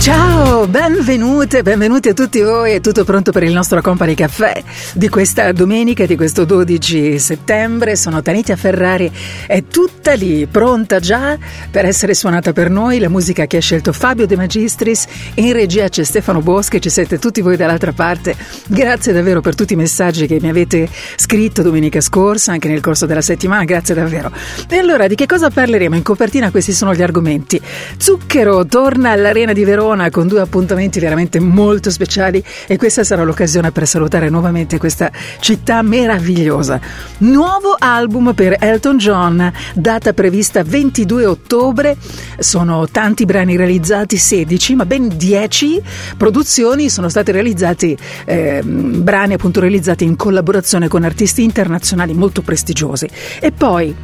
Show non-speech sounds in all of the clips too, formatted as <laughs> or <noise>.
Ciao, benvenute, benvenuti a tutti voi, è tutto pronto per il nostro Company Caffè di questa domenica, di questo 12 settembre, sono Tanitia Ferrari, è tutta lì, pronta già per essere suonata per noi, la musica che ha scelto Fabio De Magistris, in regia c'è Stefano Boschi, ci siete tutti voi dall'altra parte, grazie davvero per tutti i messaggi che mi avete scritto domenica scorsa, anche nel corso della settimana, grazie davvero. E allora di che cosa parleremo? In copertina questi sono gli argomenti. Zucchero torna all'Arena di Verona Verona con due appuntamenti veramente molto speciali e questa sarà l'occasione per salutare nuovamente questa città meravigliosa. Nuovo album per Elton John, data prevista 22 ottobre, sono tanti brani realizzati, 16, ma ben 10 produzioni sono state realizzate, eh, brani appunto realizzati in collaborazione con artisti internazionali molto prestigiosi. E poi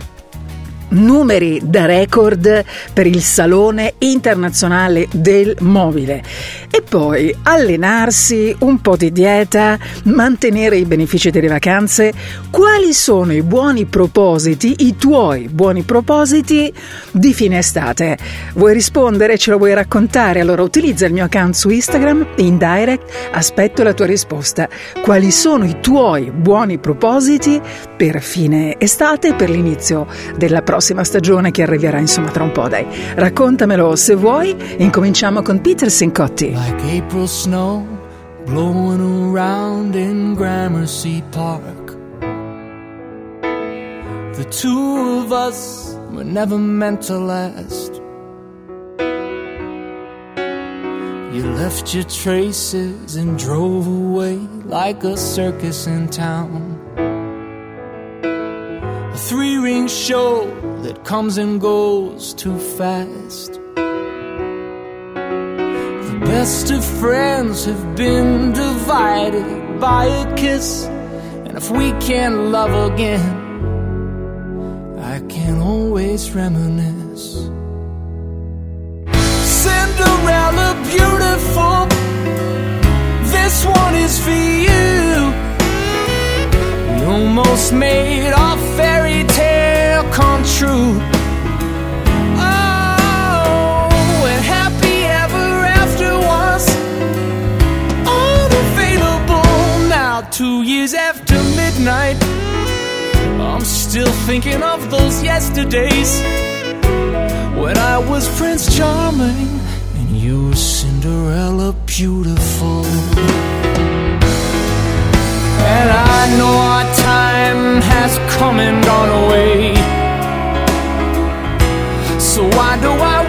numeri da record per il Salone internazionale del mobile. E poi allenarsi, un po' di dieta, mantenere i benefici delle vacanze. Quali sono i buoni propositi, i tuoi buoni propositi di fine estate? Vuoi rispondere? Ce lo vuoi raccontare? Allora utilizza il mio account su Instagram in direct, aspetto la tua risposta. Quali sono i tuoi buoni propositi per fine estate, per l'inizio della prossima prossima stagione che arriverà insomma tra un po', dai. Raccontamelo se vuoi. Incominciamo con Peter Sincotti. Like April snow blowing around in Gramercy Park. The two of us were never meant to last. You left your traces and drove away like a circus in town. A three ring show that comes and goes too fast. The best of friends have been divided by a kiss, and if we can't love again, I can always reminisce. Cinderella, beautiful, this one is for you. We almost made our fairy tale come true. Oh, and happy ever after was unavailable now. Two years after midnight, I'm still thinking of those yesterdays when I was Prince Charming and you were Cinderella beautiful. And I know our time has come and gone away. So why do I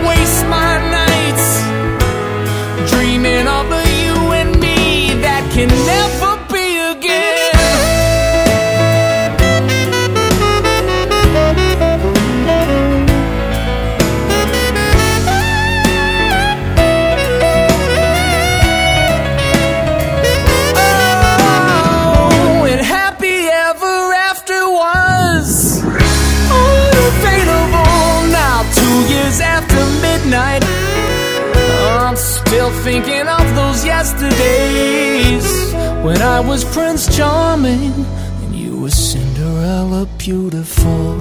yesterdays when I was Prince Charming and you were Cinderella beautiful.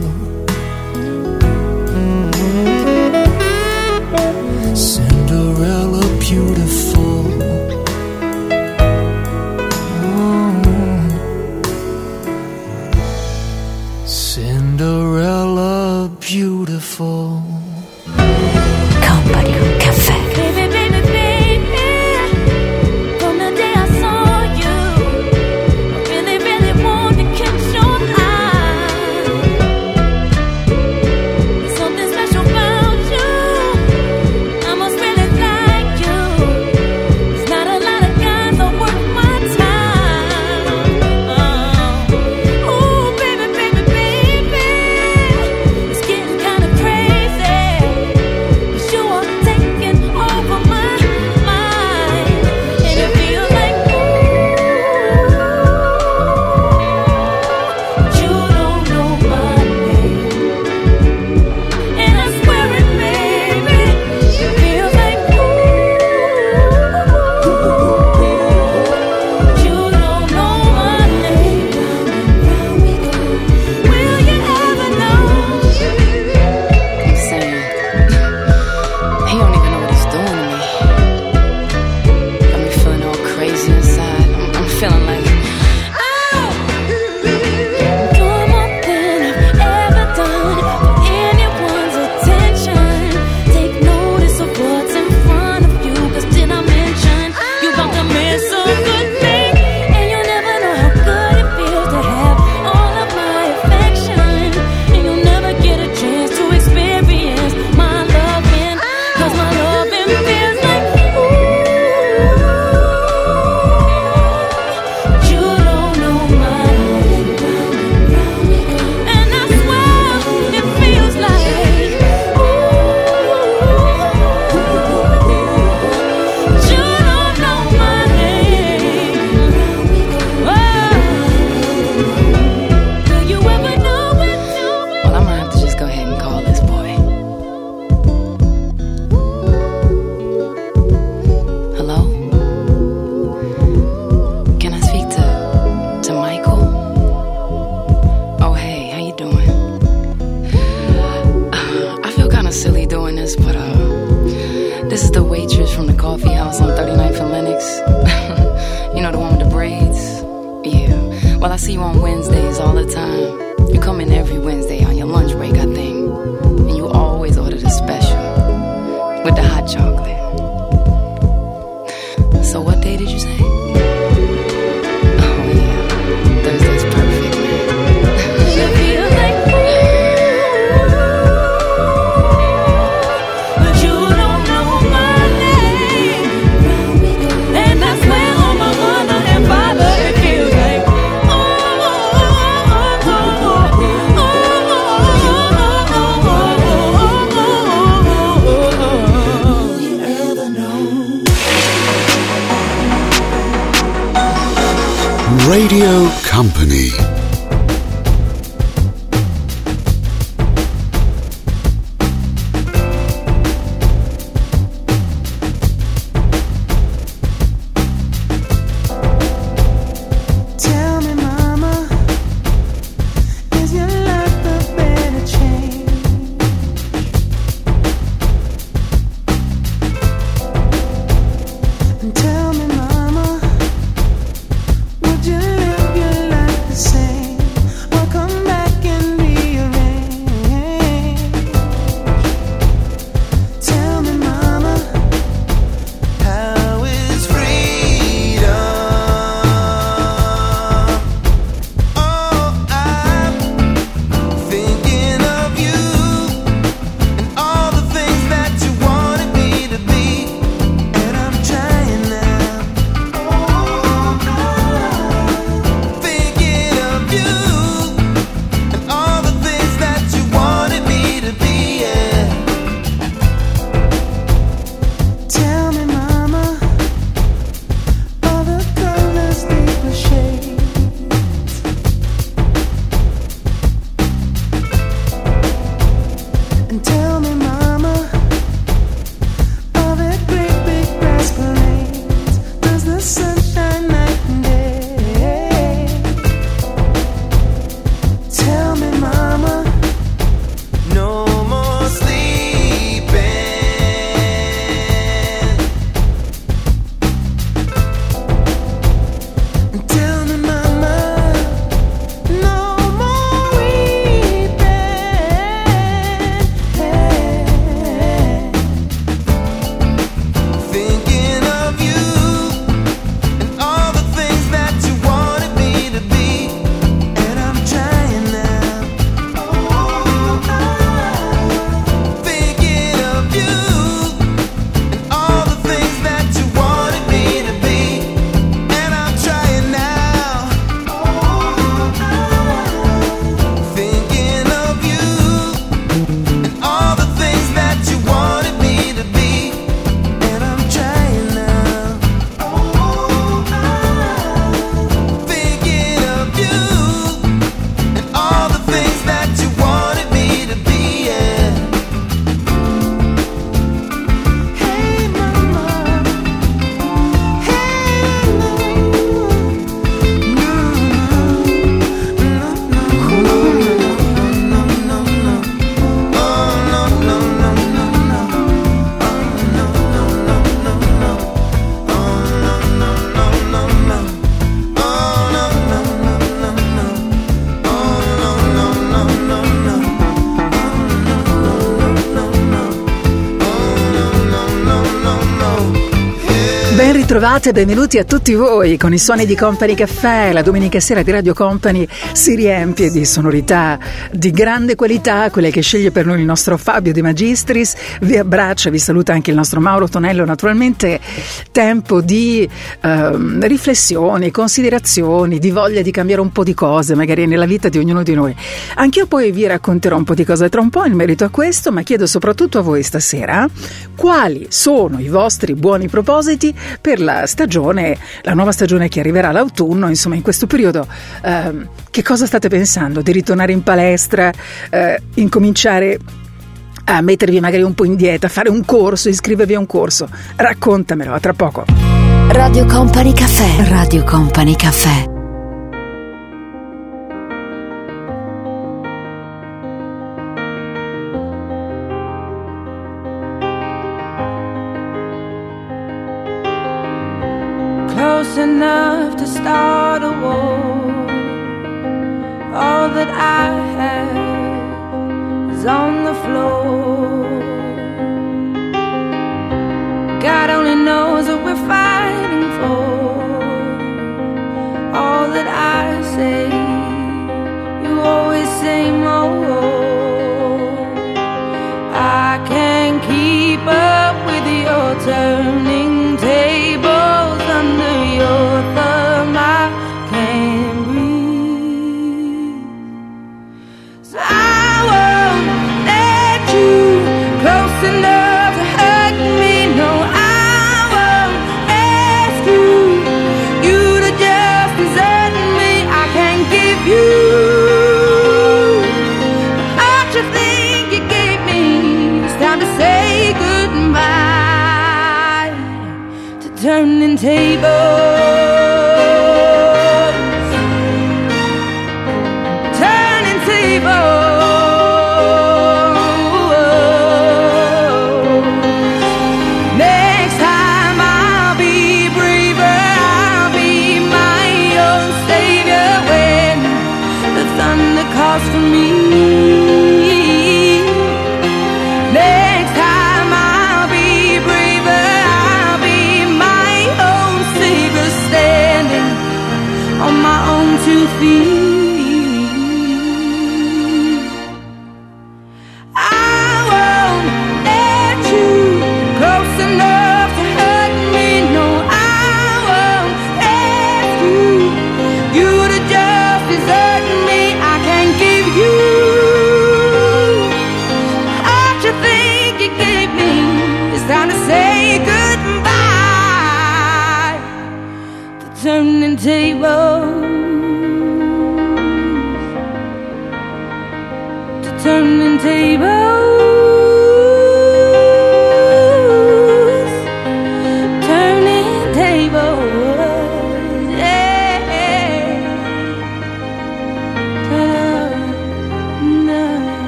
Cinderella bentrovate, benvenuti a tutti voi con i suoni di Company Caffè. La domenica sera di Radio Company si riempie di sonorità di grande qualità, quelle che sceglie per noi il nostro Fabio De Magistris. Vi abbraccia, vi saluta anche il nostro Mauro Tonello. Naturalmente tempo di ehm, riflessioni, considerazioni, di voglia di cambiare un po' di cose, magari nella vita di ognuno di noi. Anch'io poi vi racconterò un po' di cose tra un po' in merito a questo, ma chiedo soprattutto a voi stasera quali sono i vostri buoni propositi per la stagione, la nuova stagione che arriverà l'autunno, insomma in questo periodo ehm, che cosa state pensando? Di ritornare in palestra, eh, incominciare a mettervi magari un po' in dieta, fare un corso, iscrivervi a un corso? Raccontamelo, a tra poco. Radio Company Caffè. Radio Company Caffè. Start a war. All that I have is on the floor. God only knows what we're fighting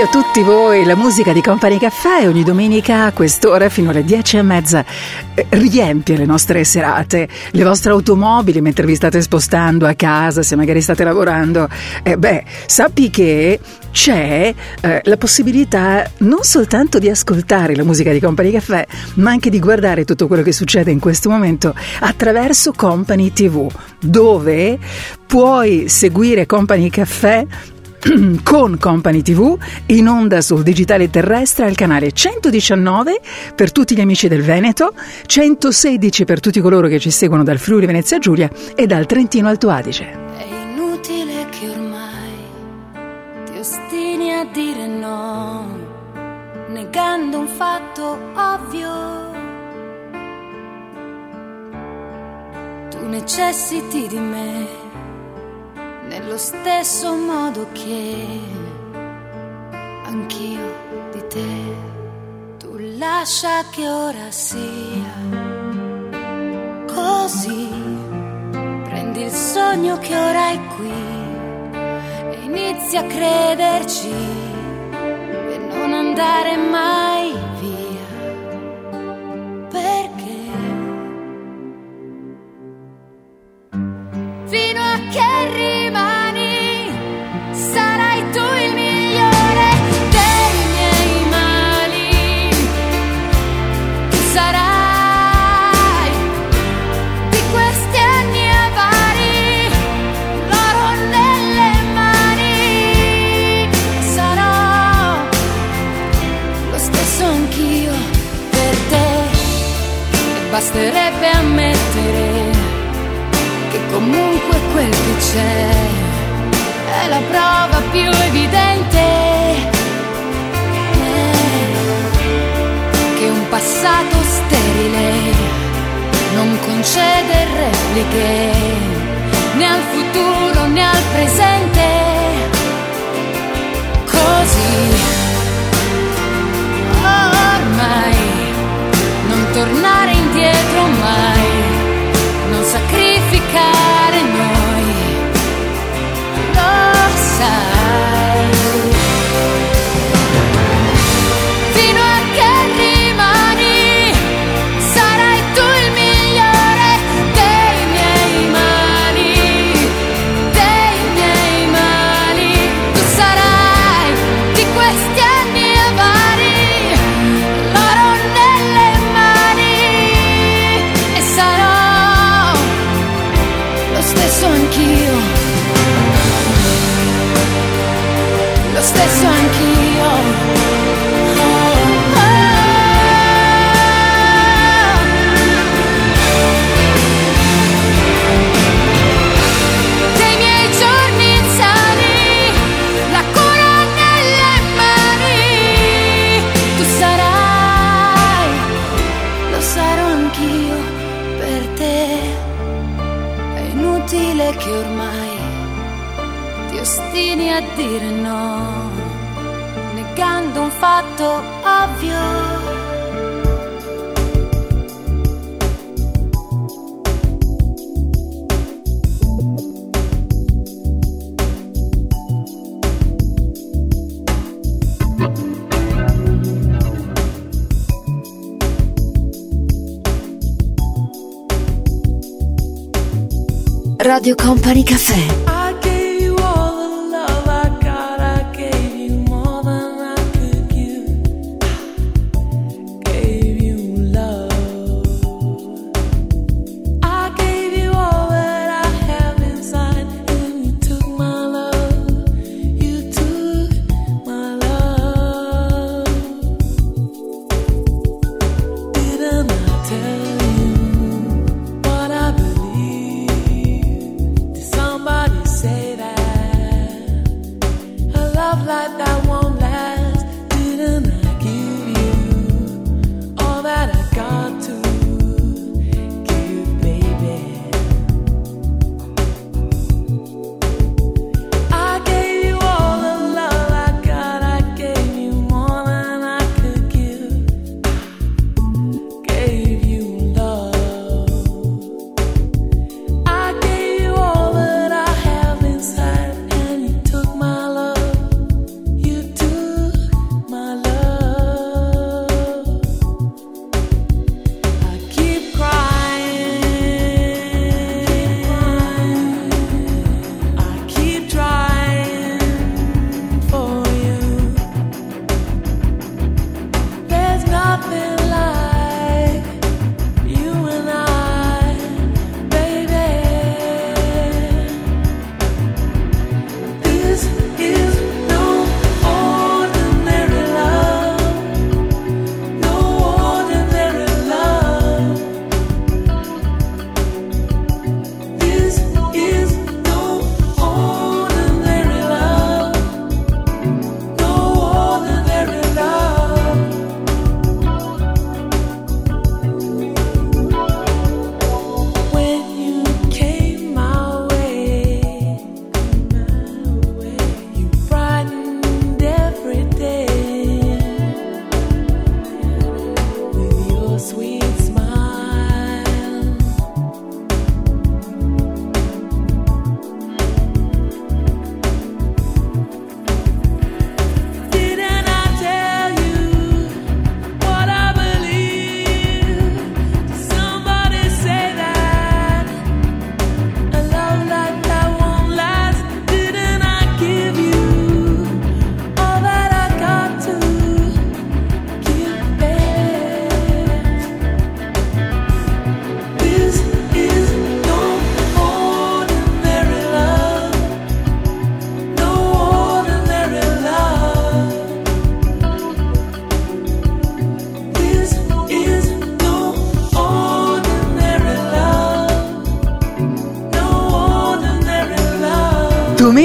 Benvenuti a tutti voi, la musica di Company Caffè ogni domenica a quest'ora fino alle dieci e mezza. Eh, riempie le nostre serate, le vostre automobili mentre vi state spostando a casa, se magari state lavorando. Eh, beh, sappi che c'è eh, la possibilità non soltanto di ascoltare la musica di Company Caffè, ma anche di guardare tutto quello che succede in questo momento attraverso Company TV, dove puoi seguire Company Caffè <clears throat> con Company TV in onda sul digitale terrestre al canale 119 per tutti gli amici del Veneto, 116 per tutti coloro che ci seguono dal Friuli Venezia Giulia e dal Trentino Alto Adige. È inutile che ormai ti ostini a dire no, negando un fatto ovvio. Tu necessiti di me nello stesso modo che anch'io di te. Tu lascia che ora sia così. Prendi il sogno che ora è qui e inizi a crederci e non andare mai via. Perché? Fino a che rimani, c'è è la prova più evidente. Eh, che un passato sterile non concede repliche né al futuro né al presente. Così ormai non tornare indietro mai, Radio Company Caffè.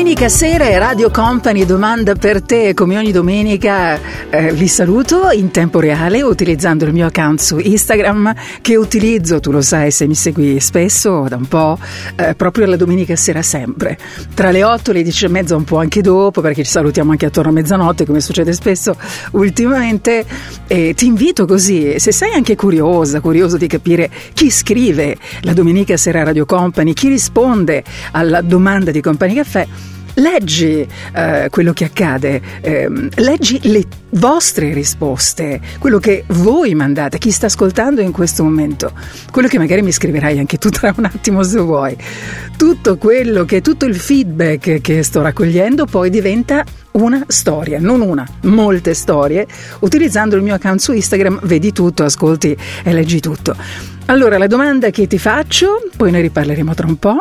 Domenica sera e Radio Company domanda per te, come ogni domenica eh, vi saluto in tempo reale utilizzando il mio account su Instagram che utilizzo, tu lo sai se mi segui spesso da un po', eh, proprio la domenica sera sempre, tra le 8 e le 10 e mezza, un po' anche dopo perché ci salutiamo anche attorno a mezzanotte come succede spesso ultimamente. E ti invito così, se sei anche curiosa, curioso di capire chi scrive la domenica sera Radio Company, chi risponde alla domanda di Company Caffè, Leggi eh, quello che accade, ehm, leggi le vostre risposte, quello che voi mandate, chi sta ascoltando in questo momento, quello che magari mi scriverai anche tu tra un attimo se vuoi. Tutto quello che, tutto il feedback che sto raccogliendo poi diventa una storia, non una, molte storie. Utilizzando il mio account su Instagram vedi tutto, ascolti e leggi tutto. Allora, la domanda che ti faccio, poi ne riparleremo tra un po'.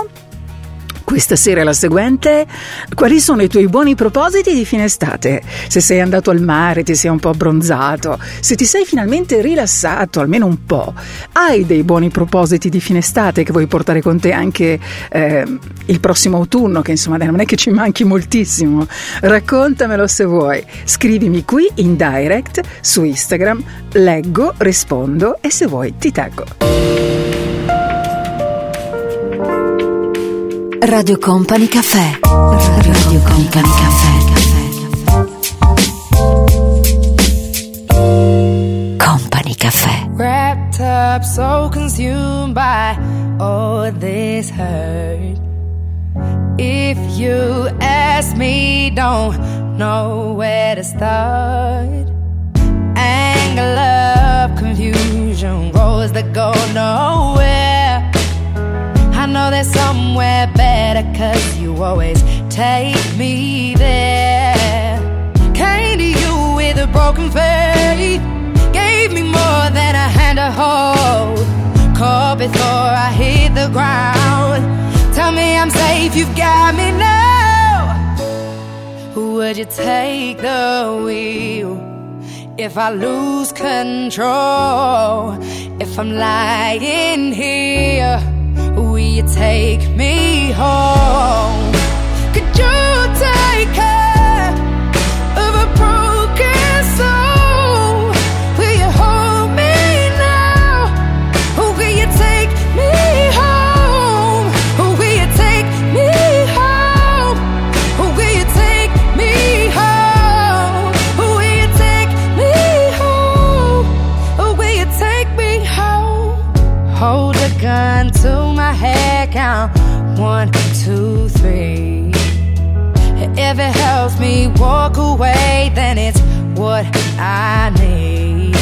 Questa sera è la seguente. Quali sono i tuoi buoni propositi di fine estate? Se sei andato al mare, ti sei un po' abbronzato, se ti sei finalmente rilassato, almeno un po', hai dei buoni propositi di fine estate che vuoi portare con te anche eh, il prossimo autunno, che insomma non è che ci manchi moltissimo. Raccontamelo se vuoi. Scrivimi qui in direct su Instagram, leggo, rispondo e se vuoi ti taggo. Radio Company Caffè. Radio Company Caffè. Company Caffè. Wrapped up, so consumed by all this hurt. If you ask me, don't know where to start. Anger, love, confusion, roads that go nowhere. I know there's somewhere better, cause you always take me there. Came to you with a broken faith, gave me more than a hand to hold. Caught before I hit the ground. Tell me I'm safe, you've got me now. Would you take the wheel if I lose control? If I'm lying here, you take me home? Could you take care of a broken soul? Will you hold me now? Will you take me home? Will you take me home? Will you take me home? Will you take me home? Or will you take me home? Hold a gun to count one, two, three. If it helps me walk away, then it's what I need.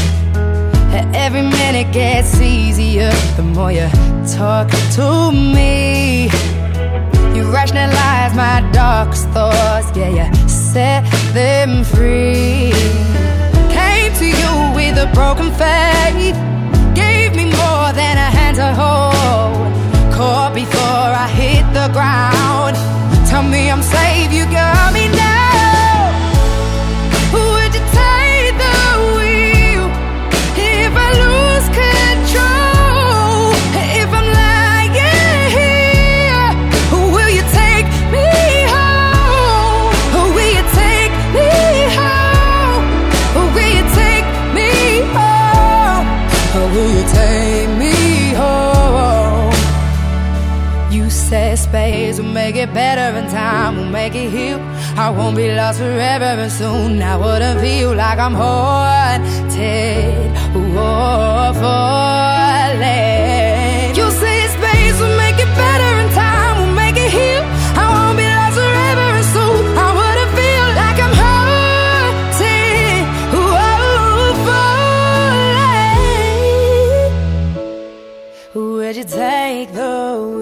Every minute gets easier the more you talk to me. You rationalize my darkest thoughts, yeah, you set them free. Came to you with a broken faith, gave me more than a hand to hold. Caught before I hit the ground. Tell me I'm safe, you got me now. Space will make it better and time will make it heal. I won't be lost forever and soon I wouldn't feel like I'm haunted or falling. You say space will make it better time will make it heal. I won't be lost forever and soon I wouldn't feel like I'm haunted or falling. Would you take the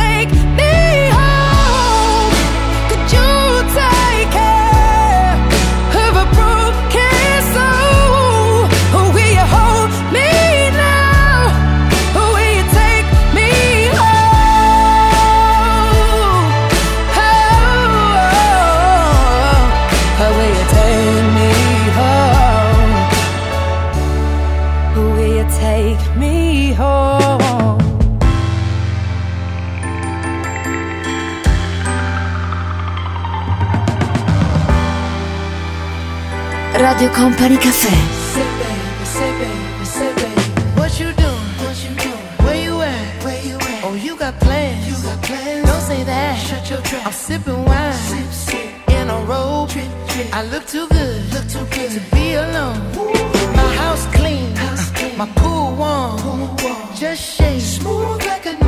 Radio Company baby. What you doing? Where you at? Oh, you got plans. Don't say that. I'm sipping wine. Sip, sip. In a robe. Trip, trip. I look too good. Look too good to be alone. My house clean. House clean. My pool warm. Pool warm. Just shake. Smooth like a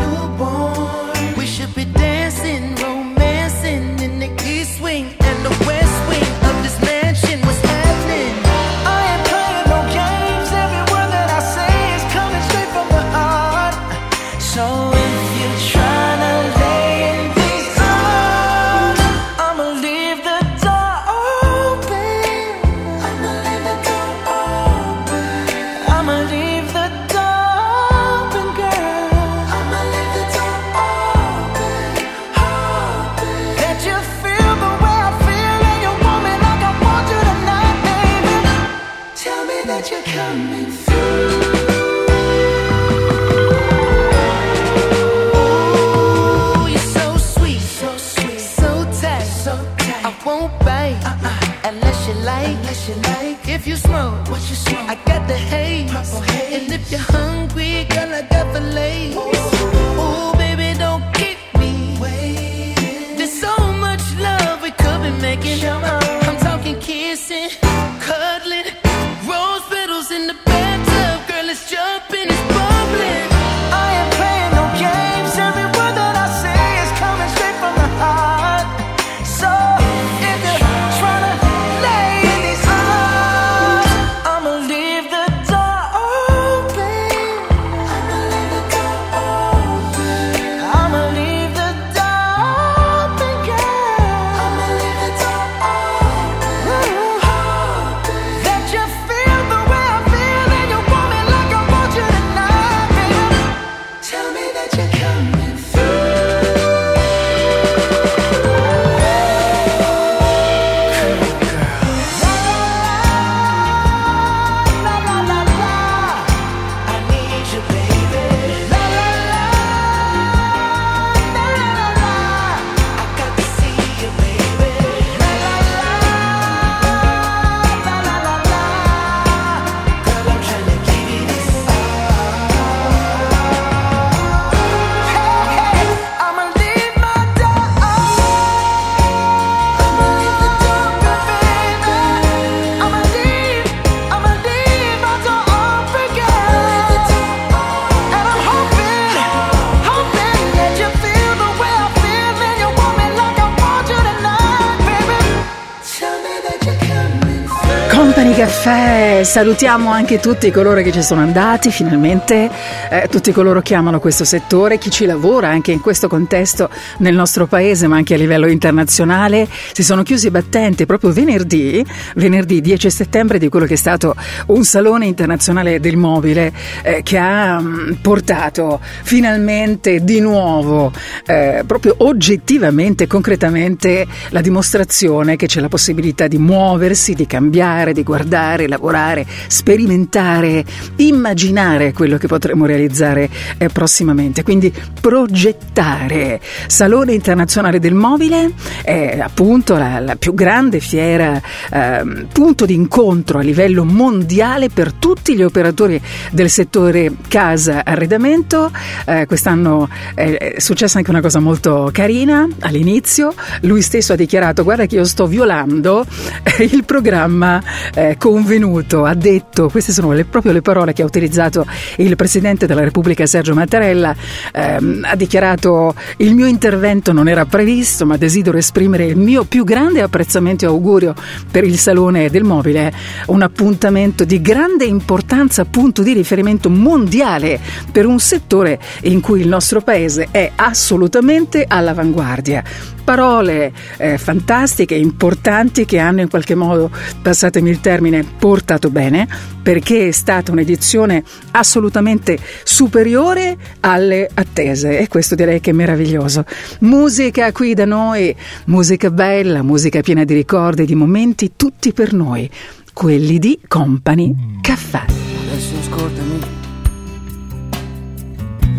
salutiamo anche tutti coloro che ci sono andati finalmente, eh, tutti coloro che amano questo settore, chi ci lavora anche in questo contesto nel nostro paese ma anche a livello internazionale. Si sono chiusi i battenti proprio venerdì, venerdì 10 settembre di quello che è stato un salone internazionale del mobile eh, che ha mm, portato finalmente di nuovo, eh, proprio oggettivamente, concretamente, la dimostrazione che c'è la possibilità di muoversi, di cambiare, di guardare, lavorare, sperimentare, immaginare quello che potremo realizzare eh, prossimamente. Quindi progettare. Salone internazionale del mobile è appunto la, la più grande fiera, ehm, punto di incontro a livello mondiale per tutti gli operatori del settore casa arredamento. Eh, quest'anno eh, è successa anche una cosa molto carina all'inizio. Lui stesso ha dichiarato: Guarda, che io sto violando eh, <laughs> il programma eh, convenuto. Ha detto, queste sono le- proprio le parole che ha utilizzato il presidente della Repubblica Sergio Mattarella. Ehm, ha dichiarato: Il mio intervento non era previsto, ma desidero esprimere il mio più grande apprezzamento e augurio per il Salone del Mobile, un appuntamento di grande importanza, punto di riferimento mondiale per un settore in cui il nostro paese è assolutamente all'avanguardia. Parole eh, fantastiche, importanti che hanno in qualche modo, passatemi il termine, portato bene, perché è stata un'edizione assolutamente superiore alle attese e questo direi che è meraviglioso. Musica qui da noi, musica bella, musica piena di ricordi, di momenti, tutti per noi, quelli di Company Caffè. Adesso ascoltami,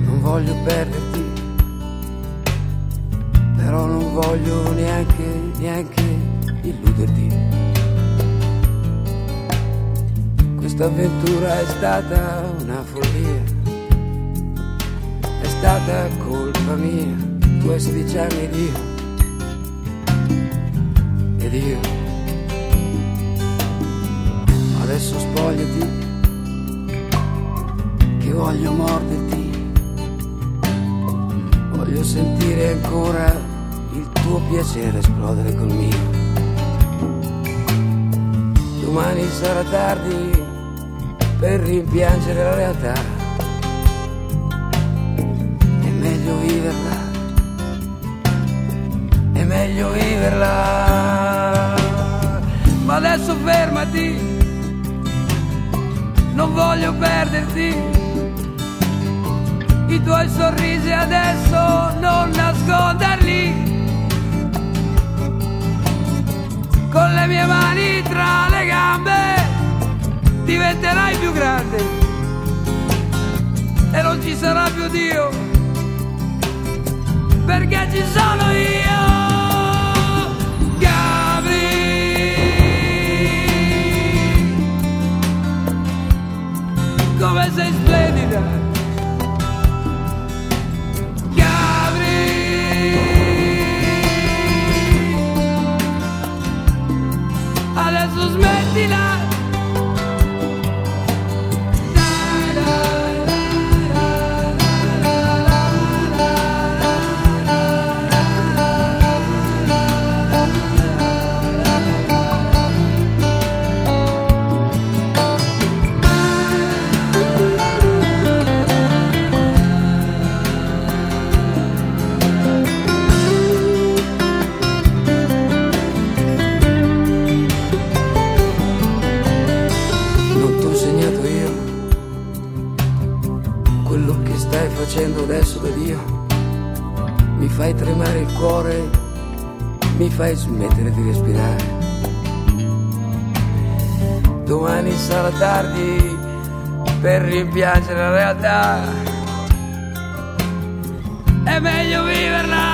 non voglio perderti, però non voglio neanche, neanche illuderti. Questa avventura è stata una follia, è stata colpa mia, tu hai 16 anni ed io, ed io. Adesso spogliati, che voglio morderti, voglio sentire ancora il tuo piacere esplodere col mio. Domani sarà tardi per rimpiangere la realtà, è meglio viverla, è meglio viverla. Ma adesso fermati, non voglio perderti. I tuoi sorrisi adesso non nasconderli. Con le mie mani tra le gambe diventerai più grande e non ci sarà più Dio perché ci sono io. Gabri adesso da Dio, mi fai tremare il cuore, mi fai smettere di respirare. Domani sarà tardi per rimpiangere la realtà, è meglio viverla.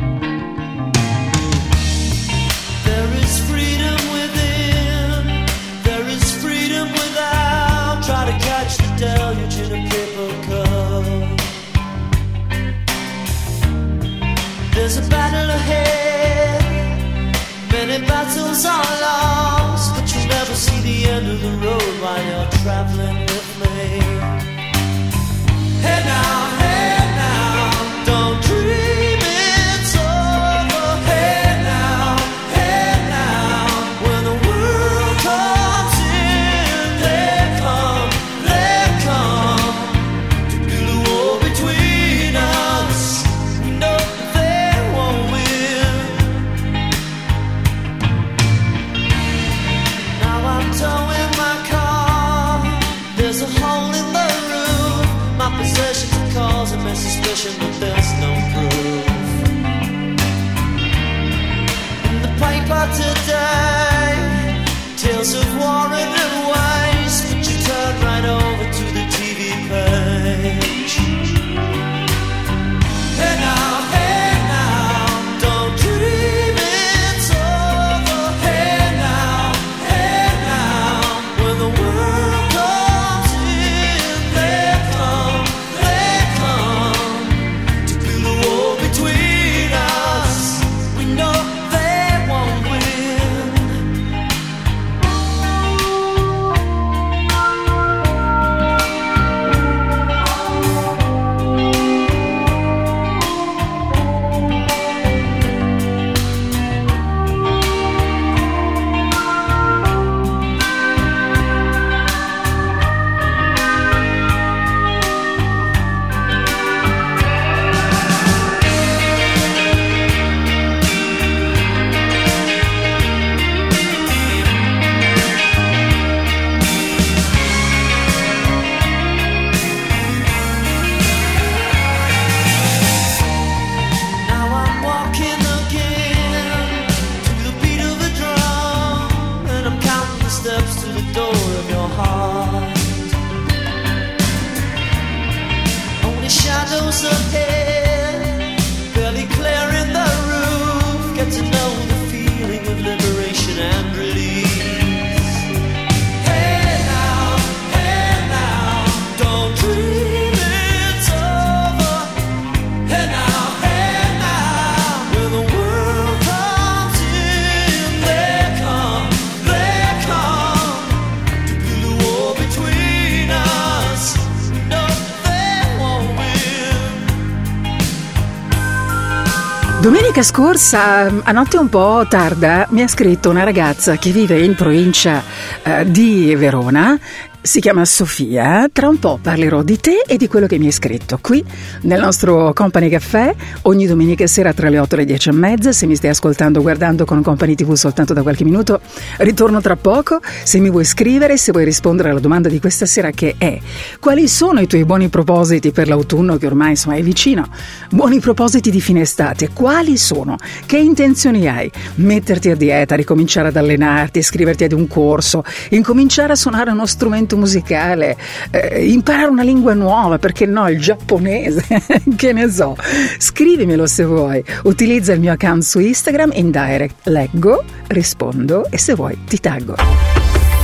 Domenica scorsa, a notte un po' tarda, mi ha scritto una ragazza che vive in provincia eh, di Verona. Si chiama Sofia, tra un po' parlerò di te e di quello che mi hai scritto qui nel nostro Company Caffè ogni domenica sera tra le 8 e le 10 e mezza. Se mi stai ascoltando o guardando con Company TV soltanto da qualche minuto, ritorno tra poco. Se mi vuoi scrivere, se vuoi rispondere alla domanda di questa sera che è quali sono i tuoi buoni propositi per l'autunno che ormai insomma è vicino? Buoni propositi di fine estate, quali sono? Che intenzioni hai? Metterti a dieta, ricominciare ad allenarti, iscriverti ad un corso, incominciare a suonare uno strumento musicale, eh, imparare una lingua nuova, perché no, il giapponese, <laughs> che ne so. Scrivimelo se vuoi. Utilizza il mio account su Instagram in direct, leggo, rispondo e se vuoi ti taggo.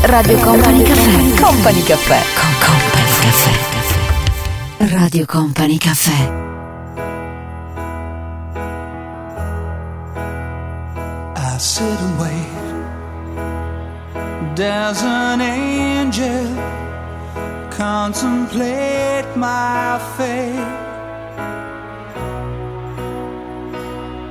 Radio Company Caffè. Company Caffè. Con Company Caffè. Radio Company Caffè. I sit and wait does an angel contemplate my fate?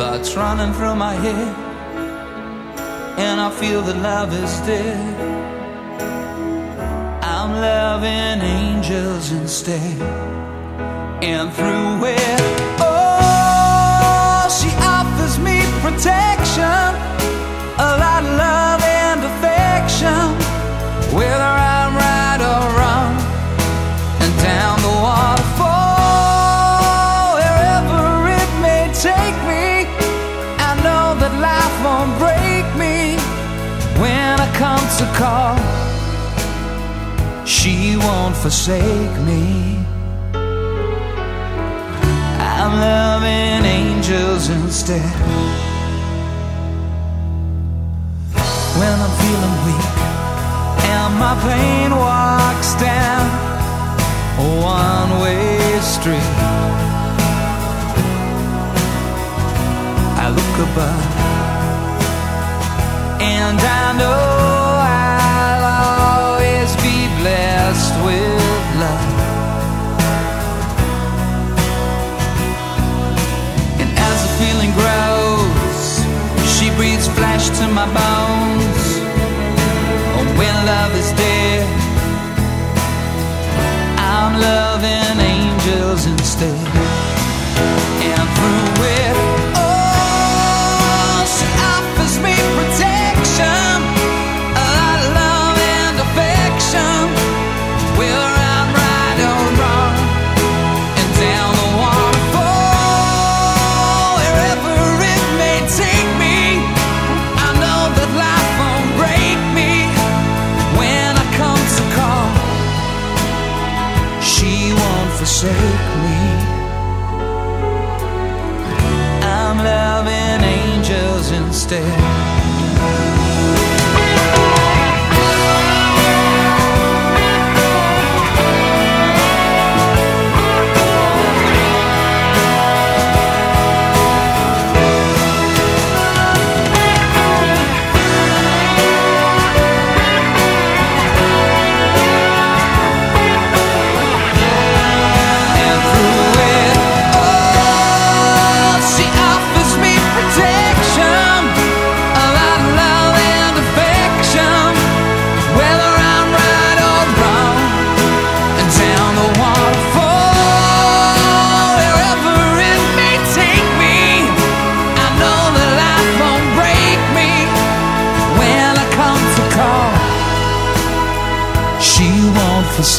thoughts running through my head, and I feel that love is dead, I'm loving angels instead. And through it, oh, she offers me protection, a lot of love and affection, With I'm come to call. She won't forsake me. I'm loving angels instead. When I'm feeling weak and my pain walks down a one way street, I look above and I know I'll always be blessed with love. And as the feeling grows, she breathes flesh to my bones. Oh, when love is dead, I'm loving instead.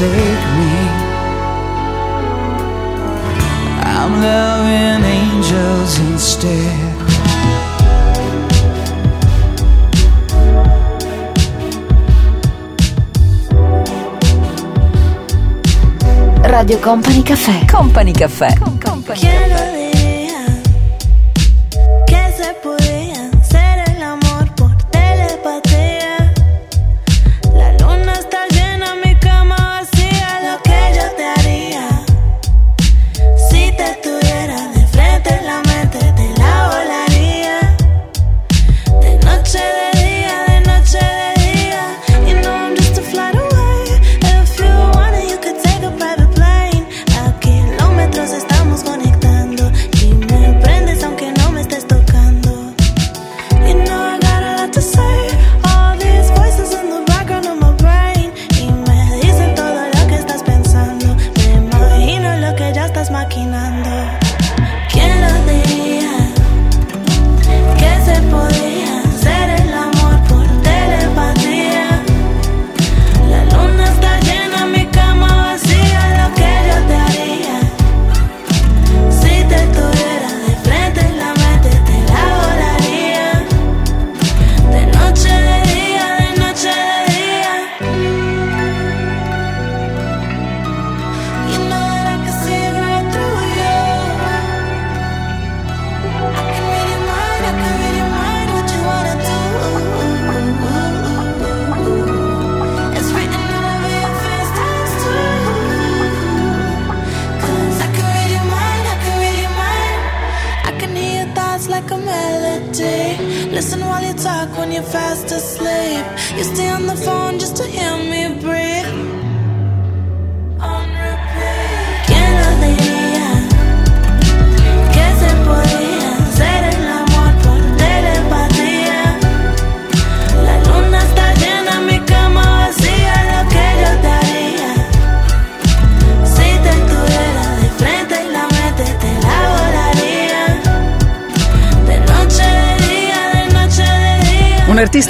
Forsake me. I'm loving angels instead. Radio Company Café. Company Café. Company ¿Quién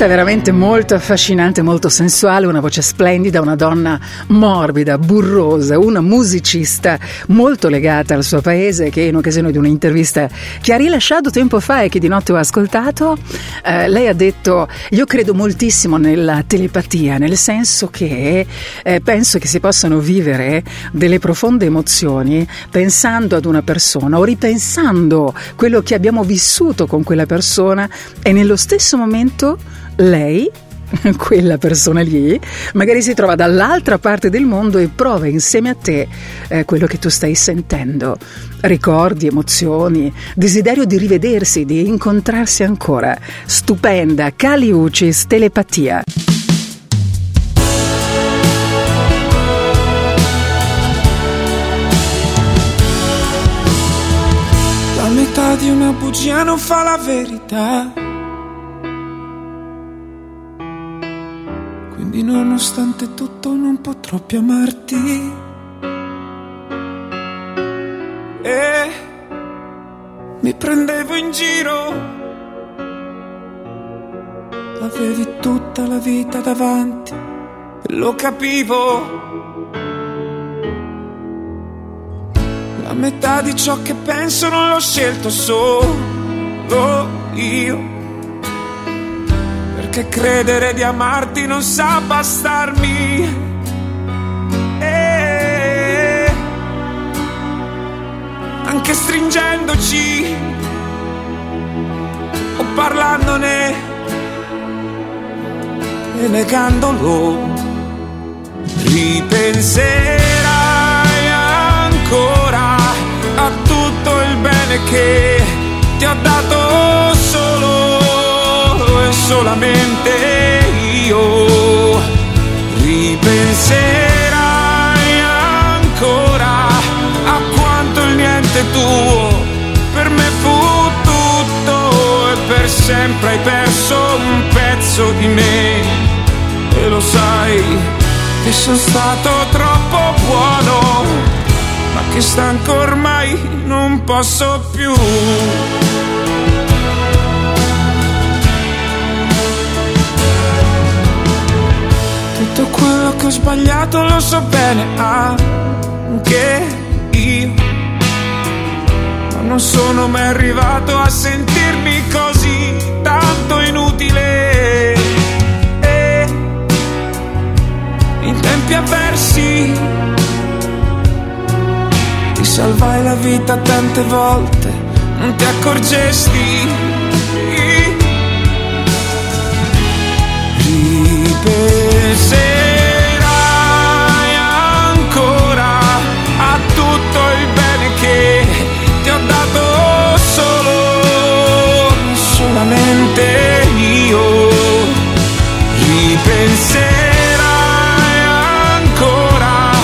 artista veramente molto affascinante, molto sensuale, una voce splendida, una donna morbida, burrosa, una musicista molto legata al suo paese che in occasione di un'intervista che ha rilasciato tempo fa e che di notte ho ascoltato, eh, lei ha detto io credo moltissimo nella telepatia, nel senso che eh, penso che si possano vivere delle profonde emozioni pensando ad una persona o ripensando quello che abbiamo vissuto con quella persona e nello stesso momento lei, <laughs> quella persona lì, magari si trova dall'altra parte del mondo e prova insieme a te eh, quello che tu stai sentendo. Ricordi, emozioni, desiderio di rivedersi, di incontrarsi ancora. Stupenda, Kali Uchis, telepatia. La metà di una bugia non fa la verità. Nonostante tutto non potrò più amarti. E mi prendevo in giro. Avevi tutta la vita davanti lo capivo. La metà di ciò che penso non l'ho scelto solo io. Perché credere di amarti non sa bastarmi. E anche stringendoci o parlandone e negandolo, ripenserai ancora a tutto il bene che ti ho dato solo solamente io. Ripenserai ancora a quanto il niente tuo per me fu tutto e per sempre hai perso un pezzo di me. E lo sai che sono stato troppo buono ma che stanco ormai non posso più. Tutto quello che ho sbagliato lo so bene anche io. Ma non sono mai arrivato a sentirmi così tanto inutile. E in tempi avversi ti salvai la vita tante volte, non ti accorgesti. Ripenserai ancora a tutto il bene che ti ho dato solo, solamente io. Ripenserai ancora a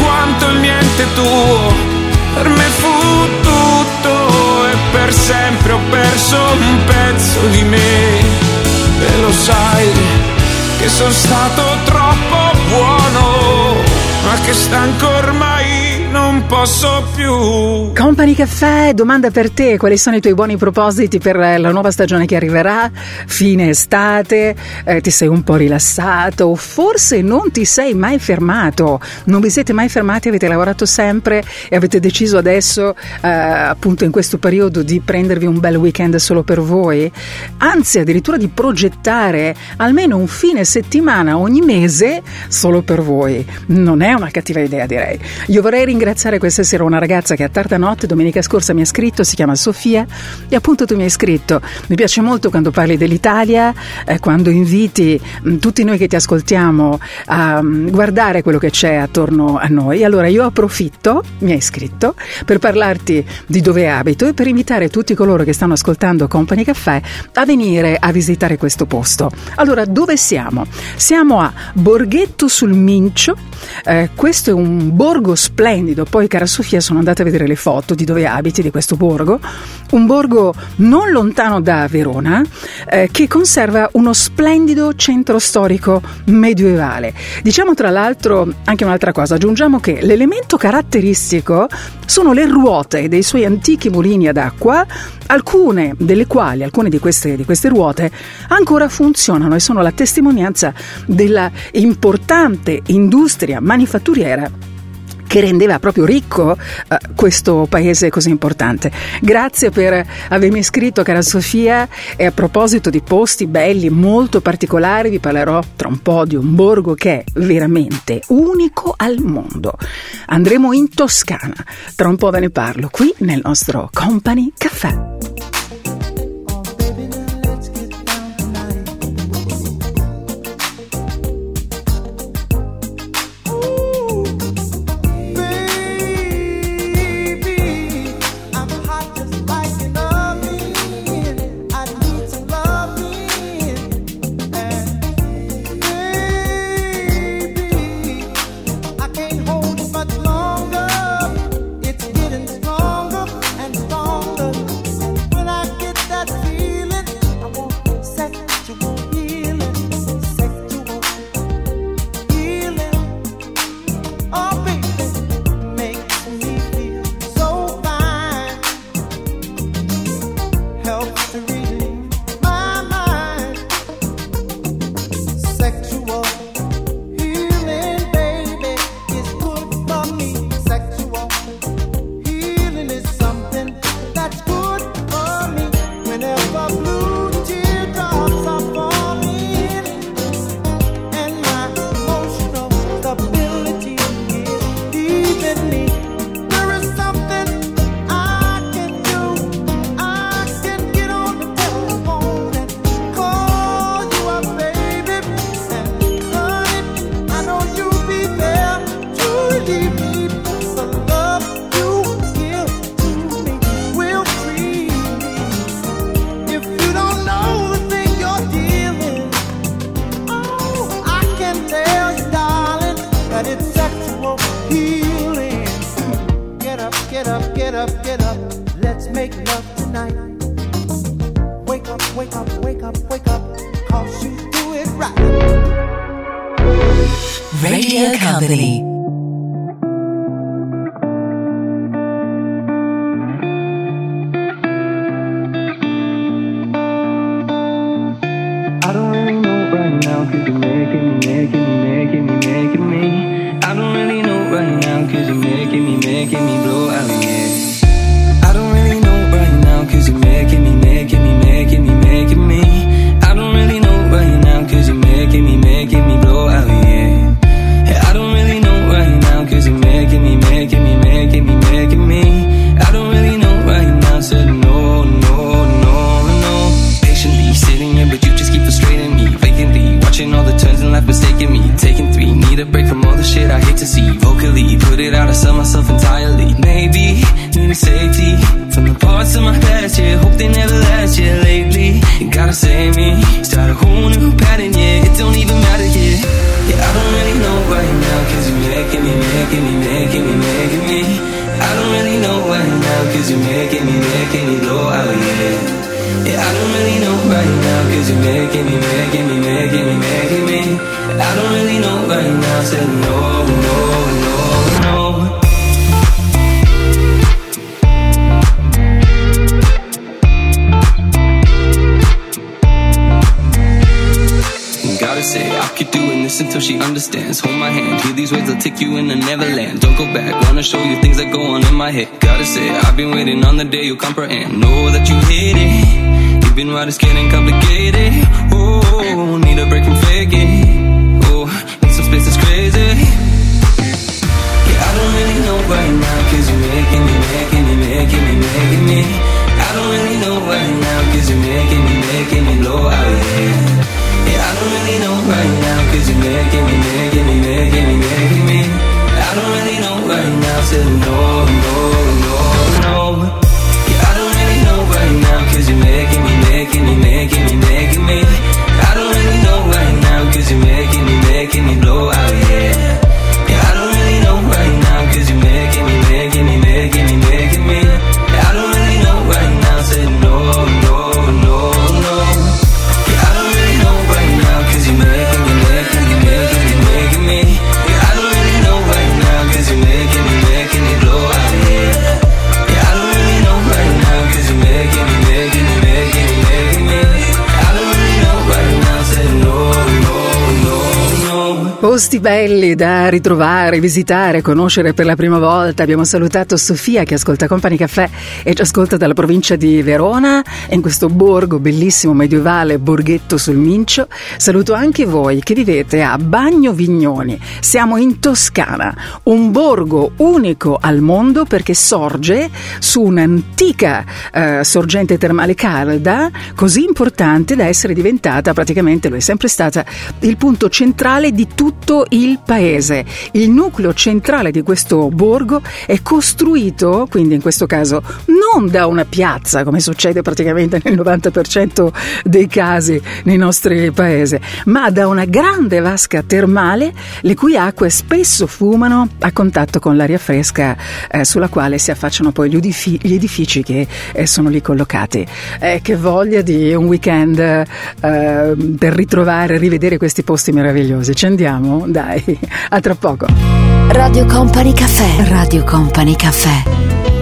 quanto il niente tuo per me fu tutto e per sempre ho perso un pezzo di me e lo sai che sono stato troppo buono ma che stanco ormai non posso più. Company Caffè, domanda per te: quali sono i tuoi buoni propositi per eh, la nuova stagione che arriverà? Fine estate, eh, ti sei un po' rilassato, forse non ti sei mai fermato. Non vi siete mai fermati, avete lavorato sempre e avete deciso adesso, eh, appunto in questo periodo, di prendervi un bel weekend solo per voi? Anzi, addirittura di progettare almeno un fine settimana ogni mese solo per voi. Non è una cattiva idea, direi. Io vorrei ringraziare ringraziare questa sera una ragazza che a tarda notte domenica scorsa mi ha scritto, si chiama Sofia e appunto tu mi hai scritto, mi piace molto quando parli dell'Italia, eh, quando inviti mh, tutti noi che ti ascoltiamo a mh, guardare quello che c'è attorno a noi. Allora io approfitto, mi hai scritto, per parlarti di dove abito e per invitare tutti coloro che stanno ascoltando Company Caffè a venire a visitare questo posto. Allora dove siamo? Siamo a Borghetto sul Mincio, eh, questo è un borgo splendido poi, cara Sofia, sono andata a vedere le foto di dove abiti di questo borgo, un borgo non lontano da Verona eh, che conserva uno splendido centro storico medievale. Diciamo tra l'altro anche un'altra cosa, aggiungiamo che l'elemento caratteristico sono le ruote dei suoi antichi mulini ad acqua, alcune delle quali, alcune di queste, di queste ruote, ancora funzionano e sono la testimonianza della importante industria manifatturiera che rendeva proprio ricco eh, questo paese così importante. Grazie per avermi iscritto, cara Sofia, e a proposito di posti belli molto particolari, vi parlerò tra un po' di un borgo che è veramente unico al mondo. Andremo in Toscana, tra un po' ve ne parlo qui nel nostro Company Caffè. Posti belli da ritrovare, visitare, conoscere per la prima volta. Abbiamo salutato Sofia che ascolta Company Caffè e ci ascolta dalla provincia di Verona, in questo borgo bellissimo medievale, Borghetto sul Mincio. Saluto anche voi che vivete a Bagno Vignoni. Siamo in Toscana, un borgo unico al mondo perché sorge su un'antica eh, sorgente termale calda, così importante da essere diventata praticamente, lo è sempre stata, il punto centrale di tutto il paese. Il nucleo centrale di questo borgo è costruito, quindi in questo caso, non da una piazza, come succede praticamente nel 90% dei casi nei nostri paesi, ma da una grande vasca termale, le cui acque spesso fumano a contatto con l'aria fresca eh, sulla quale si affacciano poi gli, edifi- gli edifici che eh, sono lì collocati. Eh, che voglia di un weekend eh, per ritrovare, rivedere questi posti meravigliosi. Ci andiamo? Dai, <laughs> a tra poco. Radio Company Caffè. Radio Company Caffè.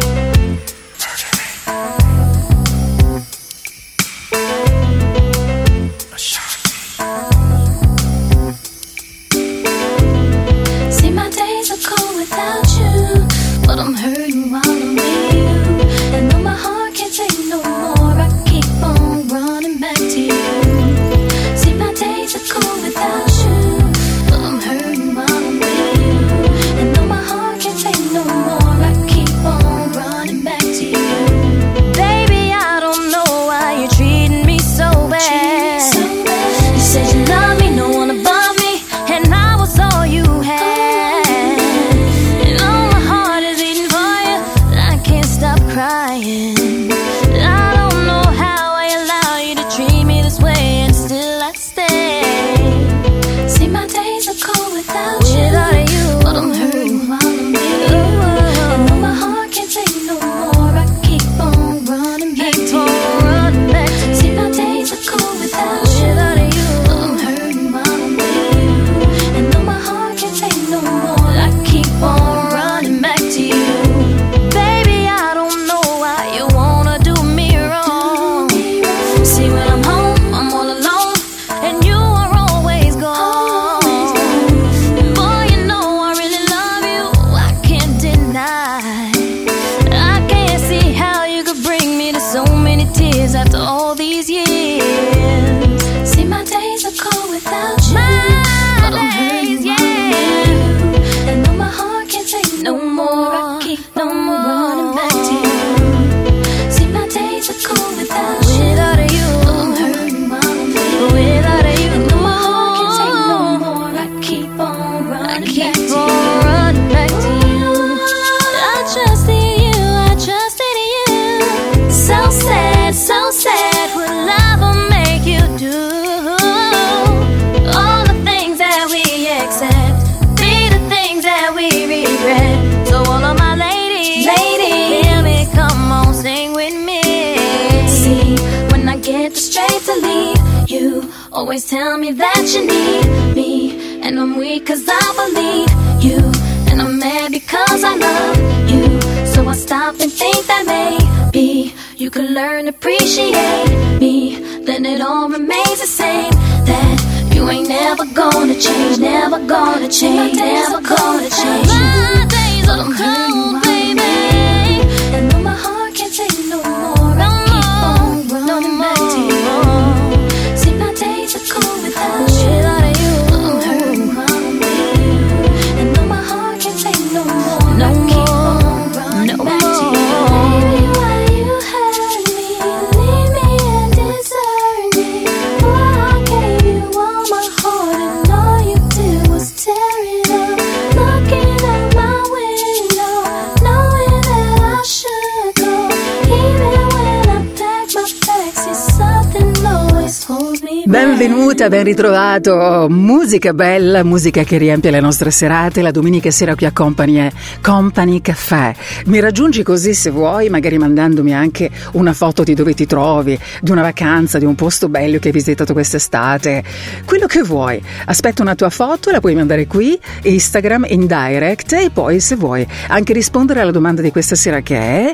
Benvenuta, ben ritrovato. Musica bella, musica che riempie le nostre serate. La domenica sera qui a Company è Company Caffè. Mi raggiungi così se vuoi, magari mandandomi anche una foto di dove ti trovi, di una vacanza, di un posto bello che hai visitato quest'estate. Quello che vuoi. Aspetto una tua foto, la puoi mandare qui, Instagram in direct e poi se vuoi anche rispondere alla domanda di questa sera che è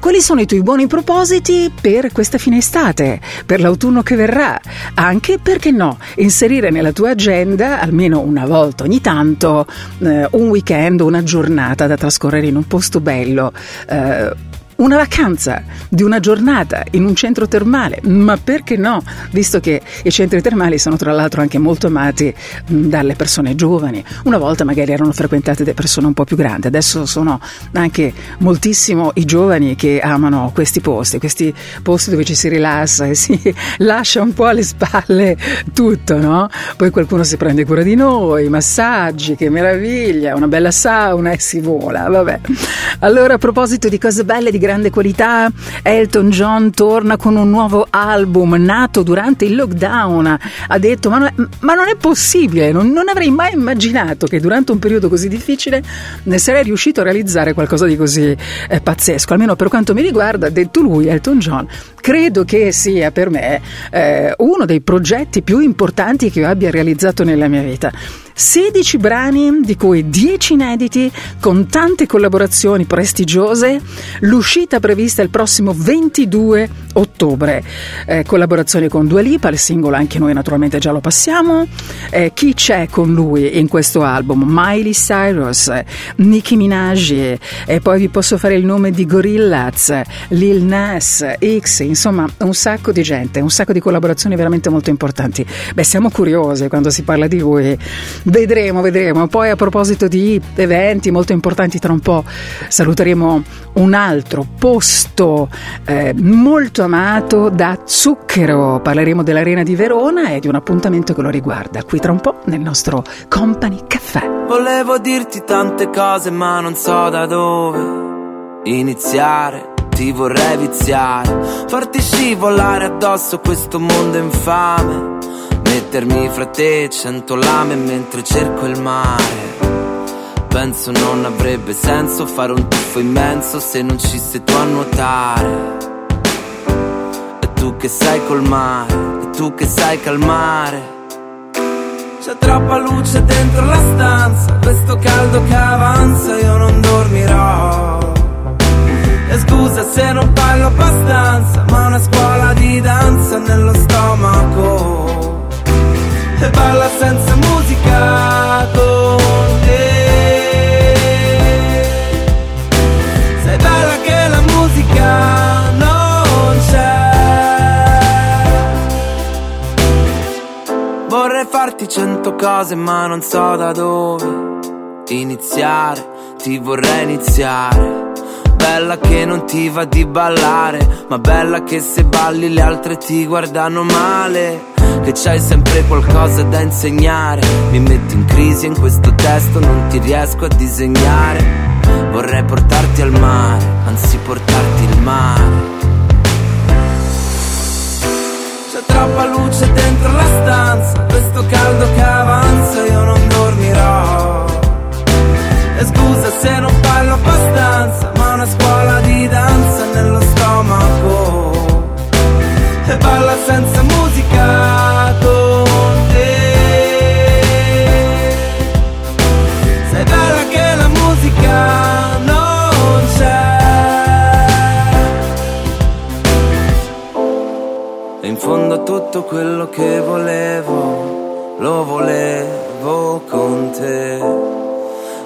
quali sono i tuoi buoni propositi per questa fine estate, per l'autunno che verrà, anche per perché no inserire nella tua agenda almeno una volta ogni tanto eh, un weekend, una giornata da trascorrere in un posto bello. eh, una vacanza di una giornata in un centro termale, ma perché no? Visto che i centri termali sono tra l'altro anche molto amati dalle persone giovani. Una volta magari erano frequentate da persone un po' più grandi, adesso sono anche moltissimo i giovani che amano questi posti, questi posti dove ci si rilassa e <laughs> si lascia un po' alle spalle tutto, no? Poi qualcuno si prende cura di noi, massaggi, che meraviglia, una bella sauna e si vola, vabbè. Allora a proposito di cose belle di grande qualità, Elton John torna con un nuovo album nato durante il lockdown. Ha detto: Ma non è, ma non è possibile, non, non avrei mai immaginato che durante un periodo così difficile ne sarei riuscito a realizzare qualcosa di così eh, pazzesco. Almeno per quanto mi riguarda, ha detto lui, Elton John. Credo che sia per me eh, uno dei progetti più importanti che io abbia realizzato nella mia vita. 16 brani, di cui 10 inediti, con tante collaborazioni prestigiose. L'uscita prevista il prossimo 22 ottobre. Eh, collaborazioni con Dua Lipa, il singolo anche noi naturalmente già lo passiamo. Eh, chi c'è con lui in questo album? Miley Cyrus, Nicki Minaj, e poi vi posso fare il nome di Gorillaz, Lil Nas, X, insomma un sacco di gente, un sacco di collaborazioni veramente molto importanti. Beh, siamo curiosi quando si parla di voi. Vedremo, vedremo. Poi a proposito di eventi molto importanti, tra un po' saluteremo un altro posto eh, molto amato da zucchero. Parleremo dell'Arena di Verona e di un appuntamento che lo riguarda qui tra un po' nel nostro Company Caffè. Volevo dirti tante cose ma non so da dove iniziare, ti vorrei viziare, farti scivolare addosso questo mondo infame, mettermi fra te cento lame mentre cerco il mare. Penso non avrebbe senso fare un tuffo immenso se non ci sei tu a nuotare. E tu che sai col mare, e tu che sai calmare. C'è troppa luce dentro la stanza, questo caldo che avanza io non dormirò. E scusa se non parlo abbastanza, ma una scuola di danza nello stomaco. E balla senza musica con te. Sei bella che la musica non c'è. Vorrei farti cento cose ma non so da dove iniziare, ti vorrei iniziare. Bella che non ti va di ballare, ma bella che se balli le altre ti guardano male. Che c'hai sempre qualcosa da insegnare. Mi metto in crisi in questo testo, non ti riesco a disegnare. Vorrei portarti al mare, anzi portarti il mare. C'è troppa luce dentro la stanza, questo caldo che avanza io non dormirò. E scusa se non parlo abbastanza, ma una scuola di danza nello stomaco. E balla senza musica con te. Sei bella che la musica non c'è. E in fondo tutto quello che volevo, lo volevo con te.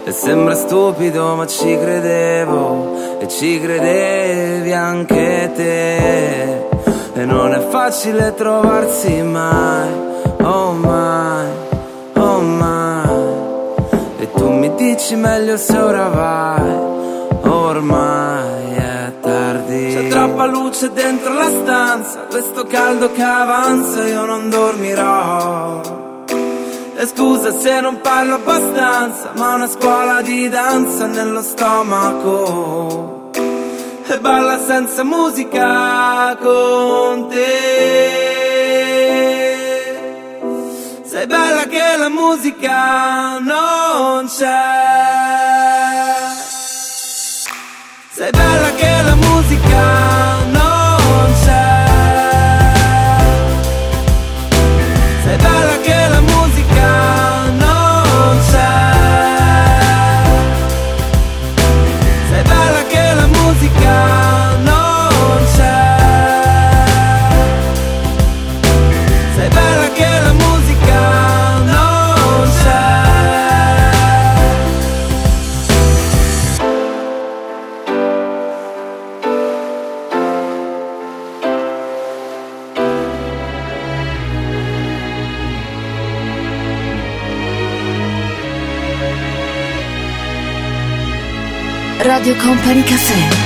E sembra stupido ma ci credevo e ci credevi anche te. E non è facile trovarsi mai, oh mai, oh mai. E tu mi dici meglio se ora vai, ormai è tardi. C'è troppa luce dentro la stanza, questo caldo che avanza io non dormirò. E scusa se non parlo abbastanza, ma una scuola di danza nello stomaco. E balla senza musica con te. Sei bella che la musica non c'è. Sei bella che la musica Radio Company Caffè.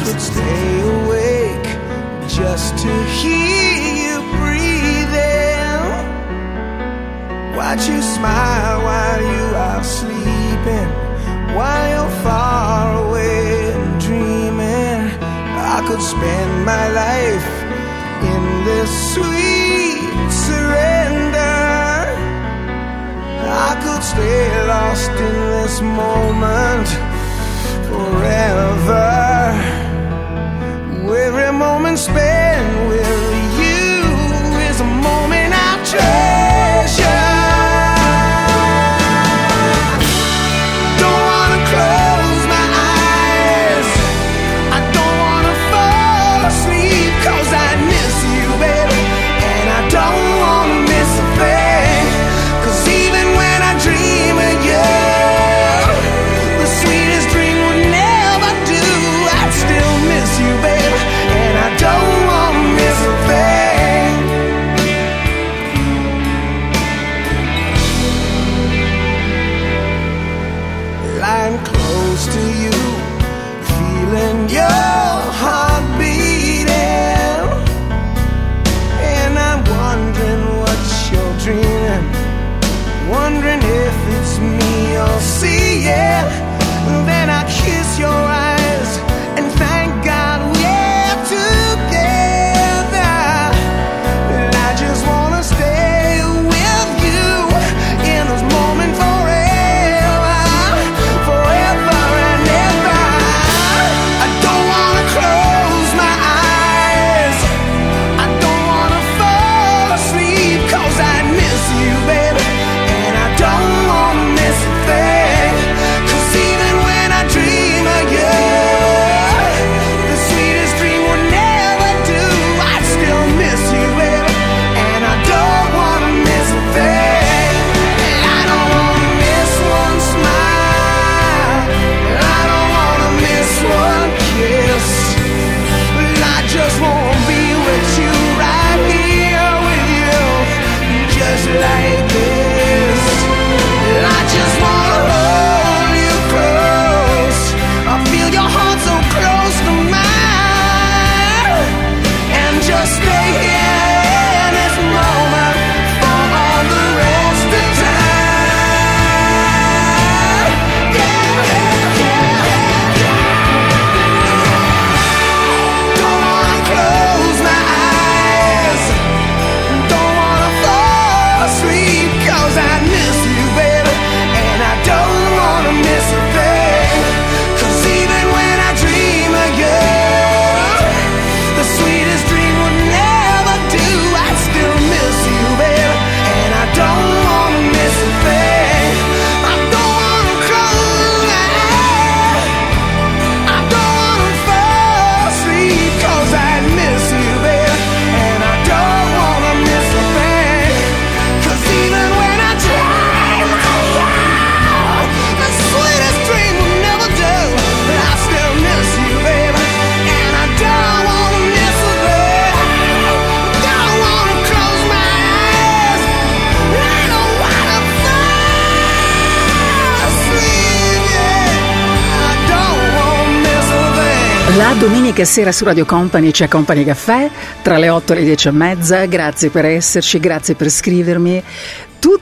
Domenica sera su Radio Company c'è Company Caffè tra le 8 e le 10 e mezza. Grazie per esserci, grazie per scrivermi.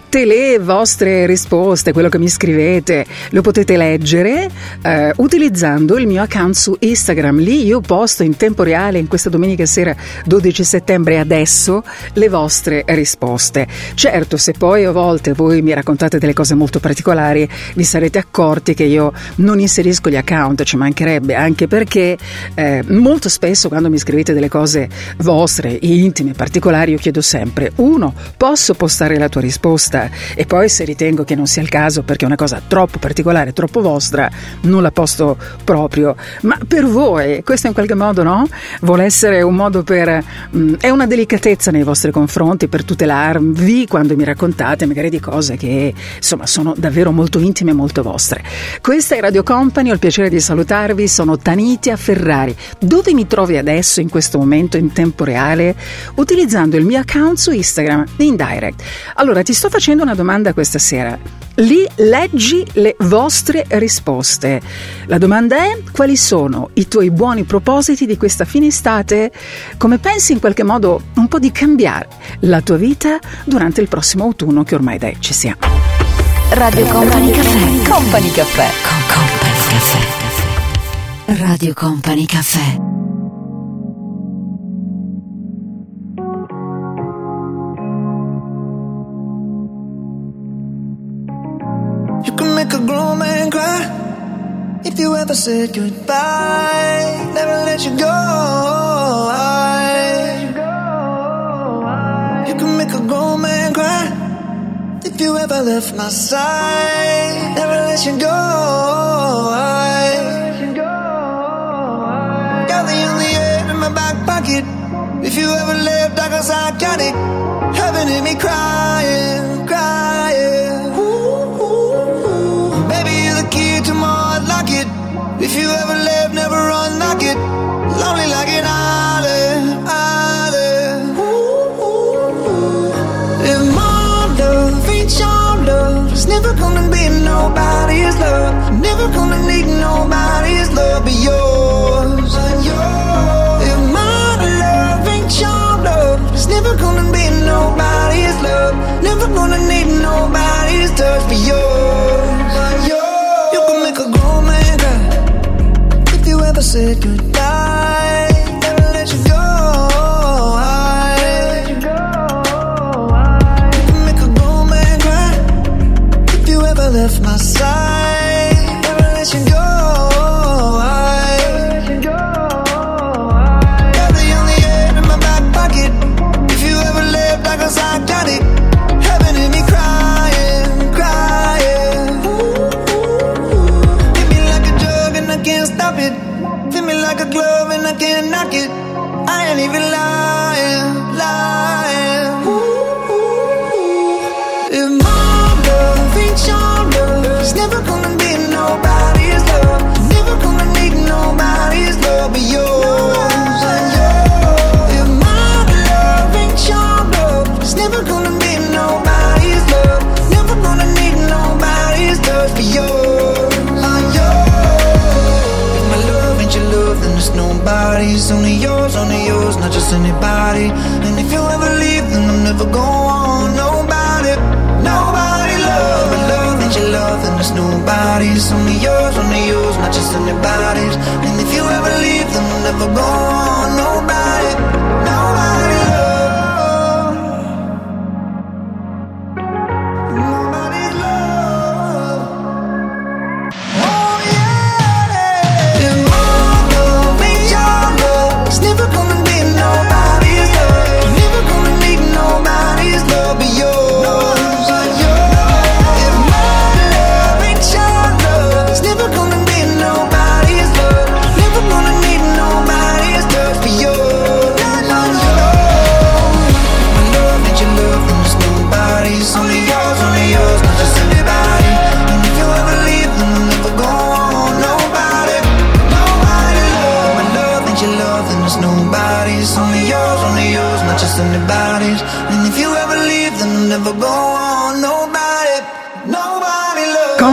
Tutte le vostre risposte, quello che mi scrivete, lo potete leggere eh, utilizzando il mio account su Instagram. Lì io posto in tempo reale, in questa domenica sera 12 settembre, adesso, le vostre risposte. Certo, se poi a volte voi mi raccontate delle cose molto particolari, vi sarete accorti che io non inserisco gli account, ci mancherebbe, anche perché eh, molto spesso quando mi scrivete delle cose vostre, intime, particolari, io chiedo sempre, uno, posso postare la tua risposta? E poi se ritengo che non sia il caso perché è una cosa troppo particolare, troppo vostra, non la posto proprio. Ma per voi questo in qualche modo no? Vuole essere un modo per... mh, è una delicatezza nei vostri confronti per tutelarvi quando mi raccontate magari di cose che insomma sono davvero molto intime e molto vostre. Questa è Radio Company, ho il piacere di salutarvi, sono Tanitia Ferrari. Dove mi trovi adesso in questo momento in tempo reale? Utilizzando il mio account su Instagram in direct. Allora ti sto facendo una domanda questa sera. Lì leggi le vostre risposte. La domanda è quali sono i tuoi buoni propositi di questa fine estate? Come pensi in qualche modo un po' di cambiare la tua vita durante il prossimo autunno che ormai dai ci siamo. Radio Company Caffè. Company Caffè. Con Company Caffè. Radio Company Caffè. Make a grown man cry if you ever said goodbye. Never let you go. You can make a grown man cry if you ever left my side. Never let you go. Got the only air in my back pocket. If you ever left, I I got it. Heaven in me crying, crying. Lonely like an island, island. If my love ain't your love, it's never gonna be nobody's love. Never gonna need nobody's love but yours. If my love ain't your love, it's never gonna be nobody's love. Never gonna need nobody's left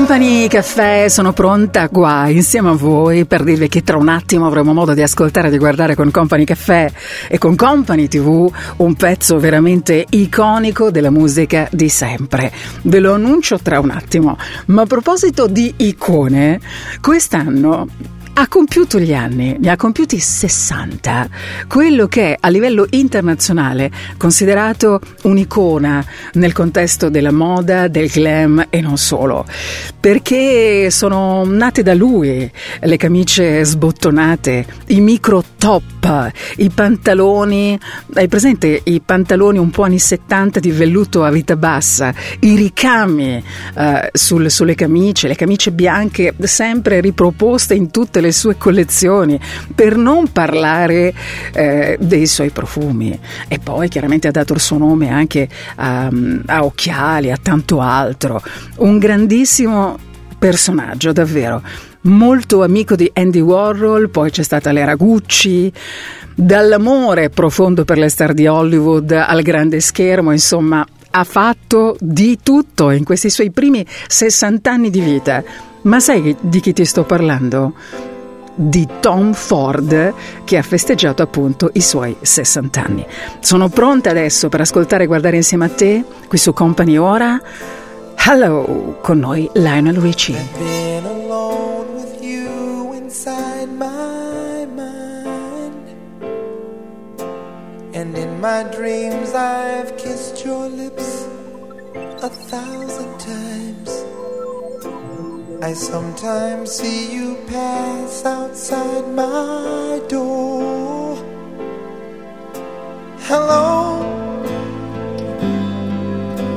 Company Caffè, sono pronta qua insieme a voi per dirvi che tra un attimo avremo modo di ascoltare e di guardare con Company Caffè e con Company TV un pezzo veramente iconico della musica di sempre. Ve lo annuncio tra un attimo. Ma a proposito di icone, quest'anno ha compiuto gli anni, ne ha compiuti 60, quello che a livello internazionale considerato un'icona nel contesto della moda, del glam e non solo, perché sono nate da lui le camicie sbottonate, i micro top, i pantaloni, hai presente i pantaloni un po' anni 70 di velluto a vita bassa, i ricami eh, sul- sulle camicie, le camicie bianche sempre riproposte in tutte le sue collezioni, per non parlare eh, dei suoi profumi. E poi chiaramente ha dato il suo nome anche a, a occhiali, a tanto altro. Un grandissimo personaggio, davvero. Molto amico di Andy Warhol, poi c'è stata l'era Gucci, dall'amore profondo per le star di Hollywood al grande schermo, insomma, ha fatto di tutto in questi suoi primi 60 anni di vita. Ma sai di chi ti sto parlando? Di Tom Ford che ha festeggiato appunto i suoi 60 anni. Sono pronta adesso per ascoltare e guardare insieme a te qui su Company Ora. Hello con noi Lionel Richie. been alone with you inside my mind. And in my dreams, I've kissed your lips a thousand times. I sometimes see you pass outside my door. Hello,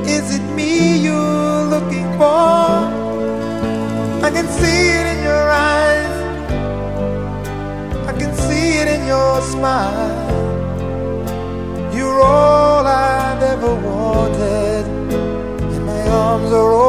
is it me you're looking for? I can see it in your eyes. I can see it in your smile. You're all I've ever wanted. And my arms are open.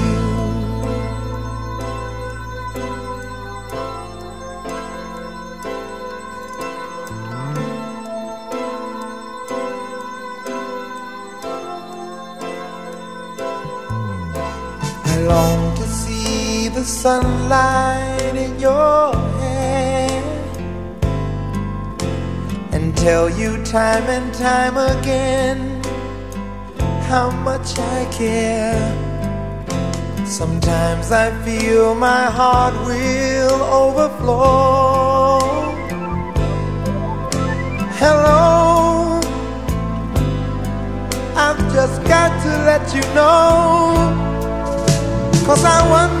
The sunlight in your hair and tell you time and time again how much I care. Sometimes I feel my heart will overflow. Hello, I've just got to let you know. Cause I wonder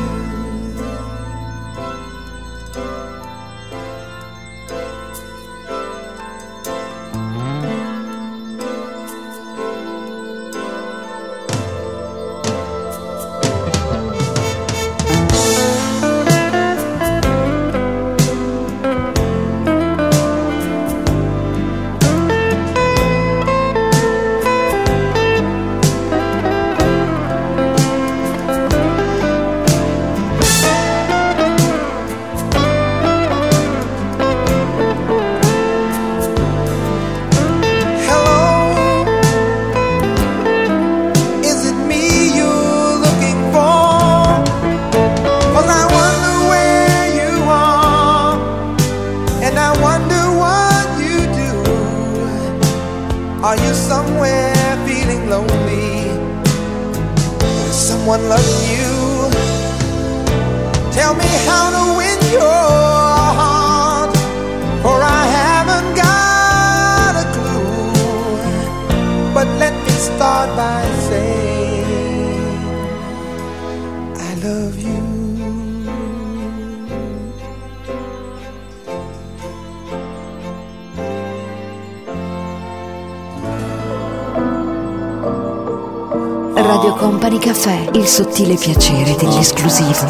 Il sottile piacere dell'esclusivo.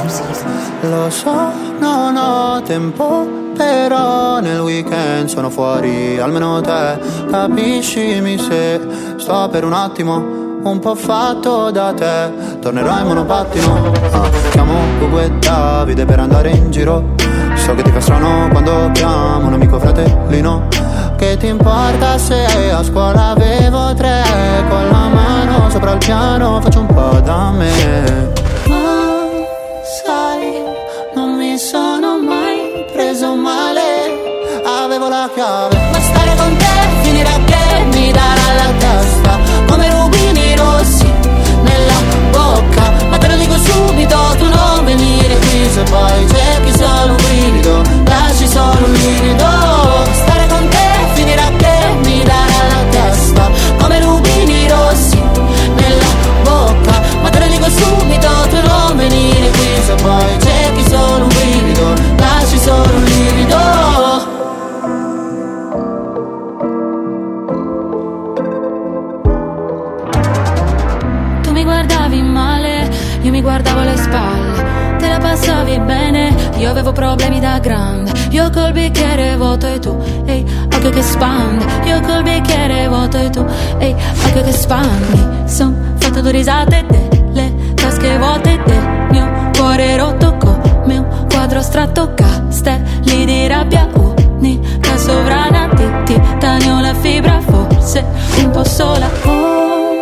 Lo so, non ho tempo, però nel weekend sono fuori, almeno te capiscimi se sto per un attimo un po' fatto da te. Tornerò in monopattino, chiamo Gugu e Davide per andare in giro. So che ti fa strano quando chiamo un amico fratellino. Che ti importa se a scuola avevo tre con la mano sopra il piano faccio un po' da me. Ma sai, non mi sono mai preso male, avevo la chiave. Ma stare con te finirà che mi darà la testa come rubini rossi nella bocca. Ma te lo dico subito, tu non venire qui se poi cerchi solo un brivido, lasci solo un livido. Subito, tu non venire qui se poi cerchi solo un brivido, lasci solo un livido. Tu mi guardavi male, io mi guardavo alle spalle. Te la passavi bene, io avevo problemi da grande. Io col bicchiere vuoto e tu, ehi, occhio che spandi. Io col bicchiere vuoto e tu, ehi, occhio che spandi. Son fatto due risate delle tasche vuote del mio cuore rotto come un quadro astratto. Castelli di rabbia unica sovrana di titanio la fibra forse un po' sola. con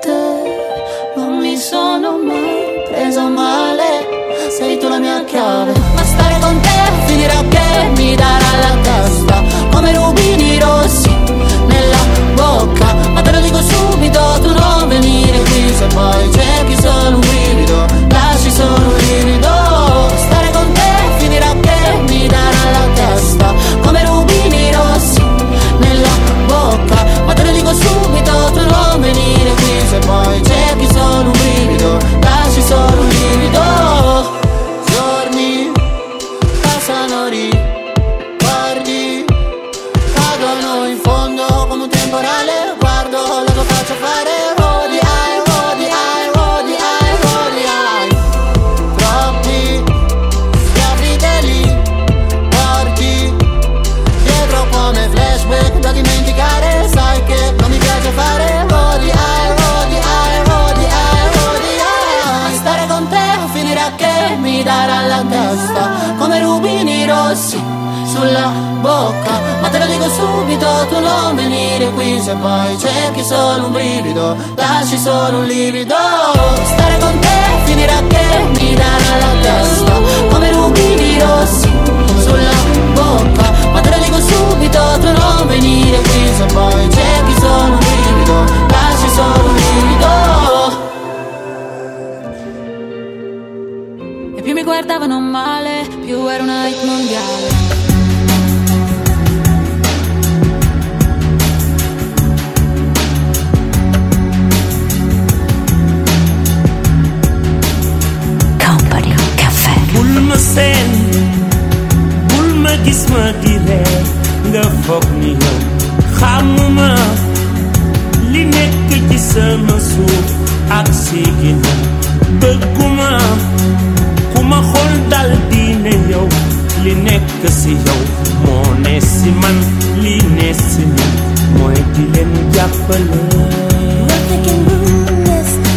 te non mi sono mai preso male sei tu la mia chiave ma stare con te finirà che mi darà la testa come rubini rossi nella bocca ma te lo dico subito tu non venire qui se poi venire qui se poi cerchi solo un brivido lasci solo un livido. Stare con te finirà che mi darà la testa come rubini rossi sulla bocca. Ma te lo dico subito tu non venire qui se poi cerchi solo un brivido lasci solo un livido. E più mi guardavano male, più era una hit mondiale. Bul ma gis ma di ree nga foog ni yow li dal li si man li.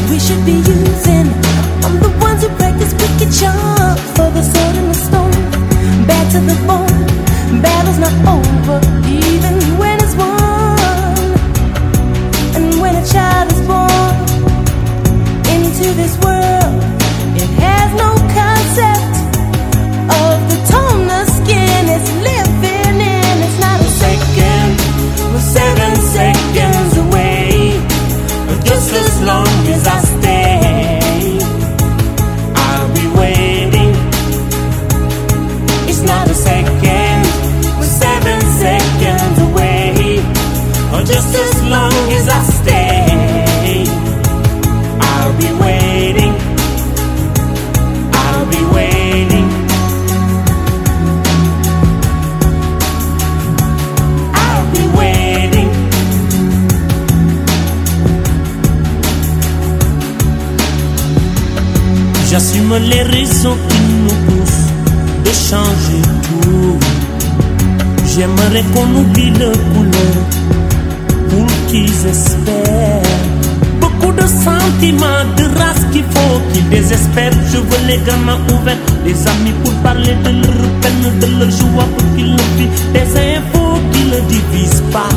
We should be using. I'm the ones who practice wicked charms for the stone. Bad to the bone. Battle's not over, even when it's won. And when a child is born into this world, it has no concept of the tone the skin is living in. It's not a second, We're seven seconds away. Just as long as I gamins ouverts, les amis pour parler de leur peine, de leur joie pour qu'ils le vivent. Des infos qui ne divisent pas.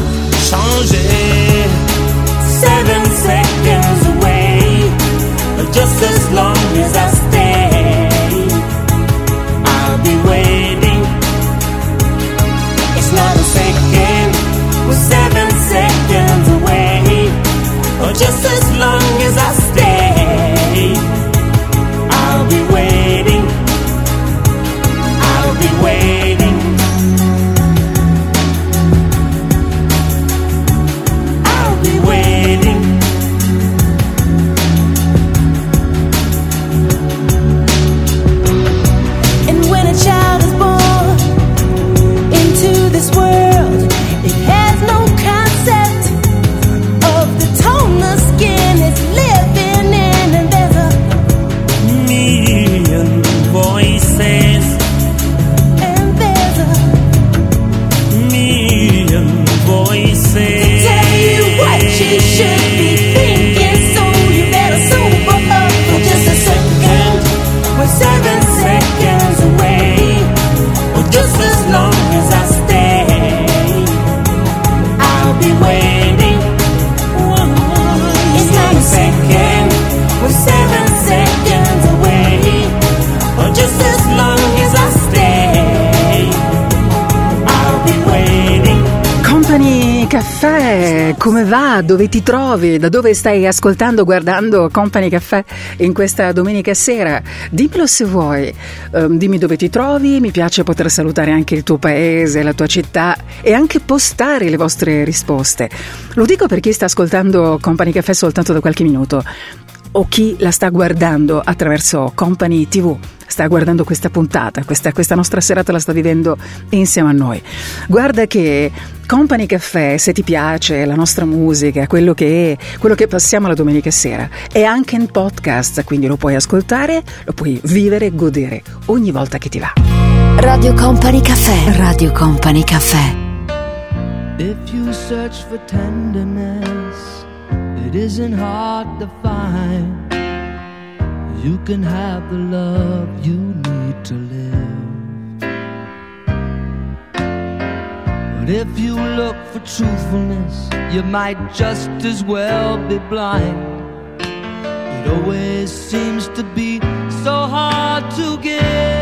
Va? Dove ti trovi? Da dove stai ascoltando, guardando Company Caffè in questa domenica sera? Dimmelo se vuoi, Ehm, dimmi dove ti trovi, mi piace poter salutare anche il tuo paese, la tua città e anche postare le vostre risposte. Lo dico per chi sta ascoltando Company Caffè soltanto da qualche minuto o chi la sta guardando attraverso Company TV, sta guardando questa puntata, questa, questa nostra serata la sta vivendo insieme a noi. Guarda che Company Caffè, se ti piace la nostra musica, quello che, è, quello che passiamo la domenica sera, è anche in podcast, quindi lo puoi ascoltare, lo puoi vivere e godere ogni volta che ti va. Radio Company Caffè. Radio Company Caffè. If you search for tenderness, it isn't hard to find. You can have the love you need to live. But if you look for truthfulness, you might just as well be blind. It always seems to be so hard to give.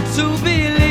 to believe.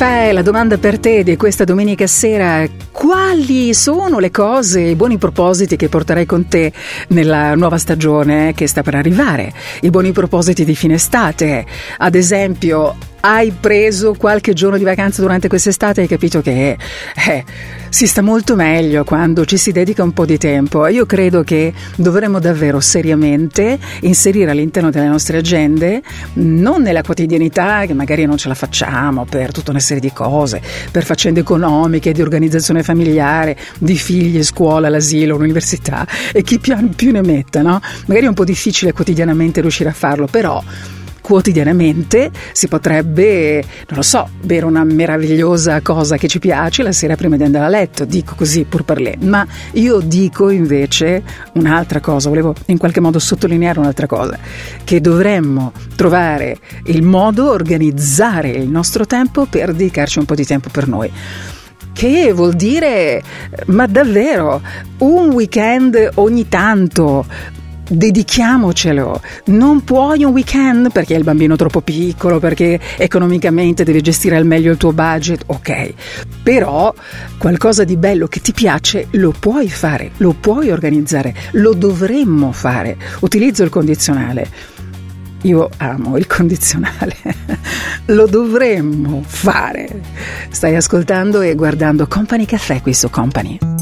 caffè, la domanda per te di questa domenica sera, quali sono le cose, i buoni propositi che porterai con te nella nuova stagione che sta per arrivare? I buoni propositi di fine estate, ad esempio, hai preso qualche giorno di vacanza durante quest'estate e hai capito che eh, si sta molto meglio quando ci si dedica un po' di tempo. Io credo che dovremmo davvero seriamente inserire all'interno delle nostre agende, non nella quotidianità che magari non ce la facciamo per tutta una serie di cose, per faccende economiche, di organizzazione familiare, di figli, scuola, l'asilo, l'università e chi più, ne metta, no? Magari è un po' difficile quotidianamente riuscire a farlo, però quotidianamente si potrebbe, non lo so, bere una meravigliosa cosa che ci piace la sera prima di andare a letto, dico così pur parlè, ma io dico invece un'altra cosa, volevo in qualche modo sottolineare un'altra cosa, che dovremmo trovare il modo, organizzare il nostro tempo per dedicarci un po' di tempo per noi. Che vuol dire, ma davvero, un weekend ogni tanto, dedichiamocelo. Non puoi un weekend perché hai il bambino troppo piccolo, perché economicamente devi gestire al meglio il tuo budget, ok. Però qualcosa di bello che ti piace lo puoi fare, lo puoi organizzare, lo dovremmo fare. Utilizzo il condizionale. Io amo il condizionale, <laughs> lo dovremmo fare. Stai ascoltando e guardando Company Caffè qui su Company.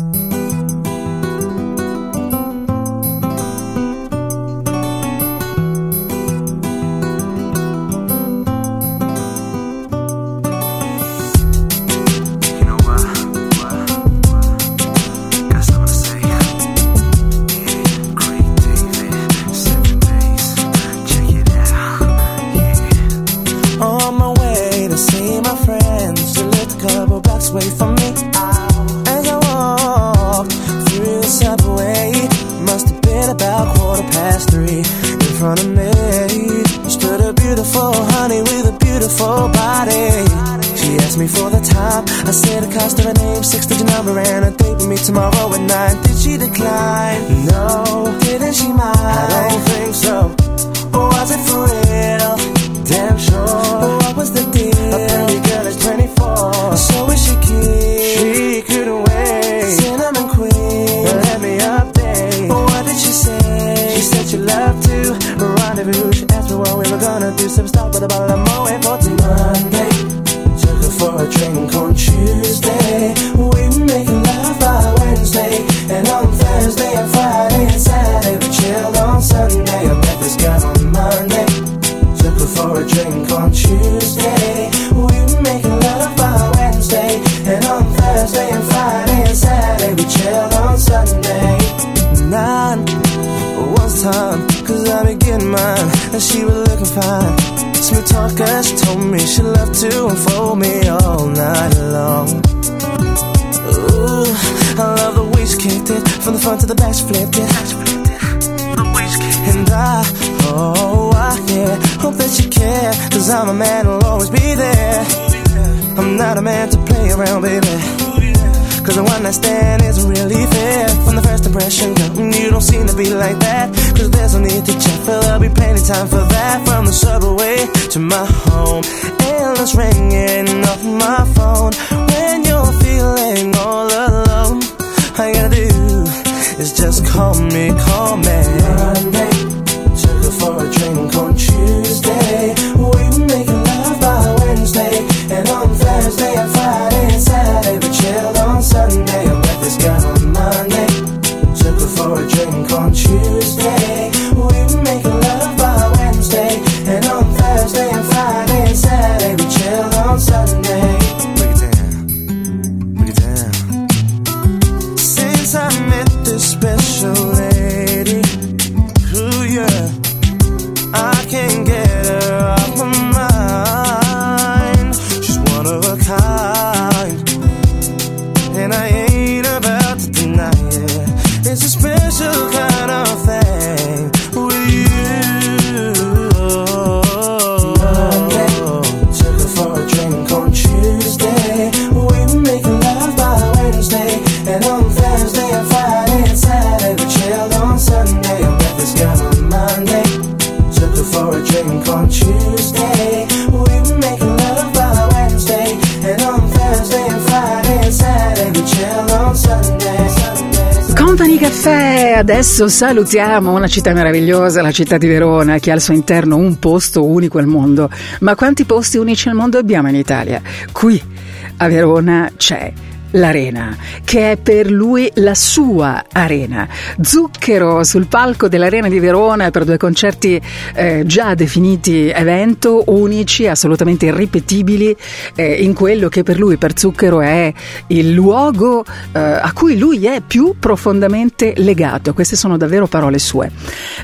Adesso salutiamo una città meravigliosa, la città di Verona, che ha al suo interno un posto unico al mondo. Ma quanti posti unici al mondo abbiamo in Italia? Qui a Verona c'è l'arena, che è per lui la sua arena. Zucchero sul palco dell'Arena di Verona per due concerti eh, già definiti evento, unici, assolutamente irripetibili, eh, in quello che per lui, per Zucchero, è il luogo eh, a cui lui è più profondamente legato. Queste sono davvero parole sue.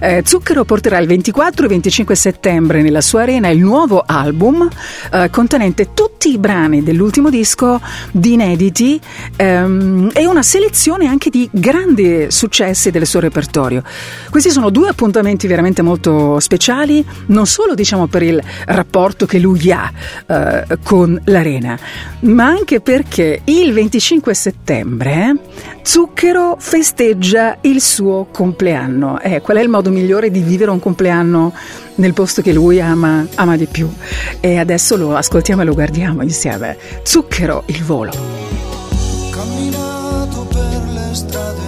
Eh, Zucchero porterà il 24 e 25 settembre nella sua arena il nuovo album eh, contenente tutti i brani dell'ultimo disco di inediti ehm, e una selezione anche di grandi successi del suo repertorio. Questi sono due appuntamenti veramente molto speciali, non solo diciamo per il rapporto che lui ha eh, con l'arena, ma anche perché il 25 settembre Zucchero festeggia il suo compleanno. Eh, qual è il modo migliore di vivere un compleanno nel posto che lui ama, ama di più? E adesso lo ascoltiamo e lo guardiamo insieme. Zucchero, il volo. camminato per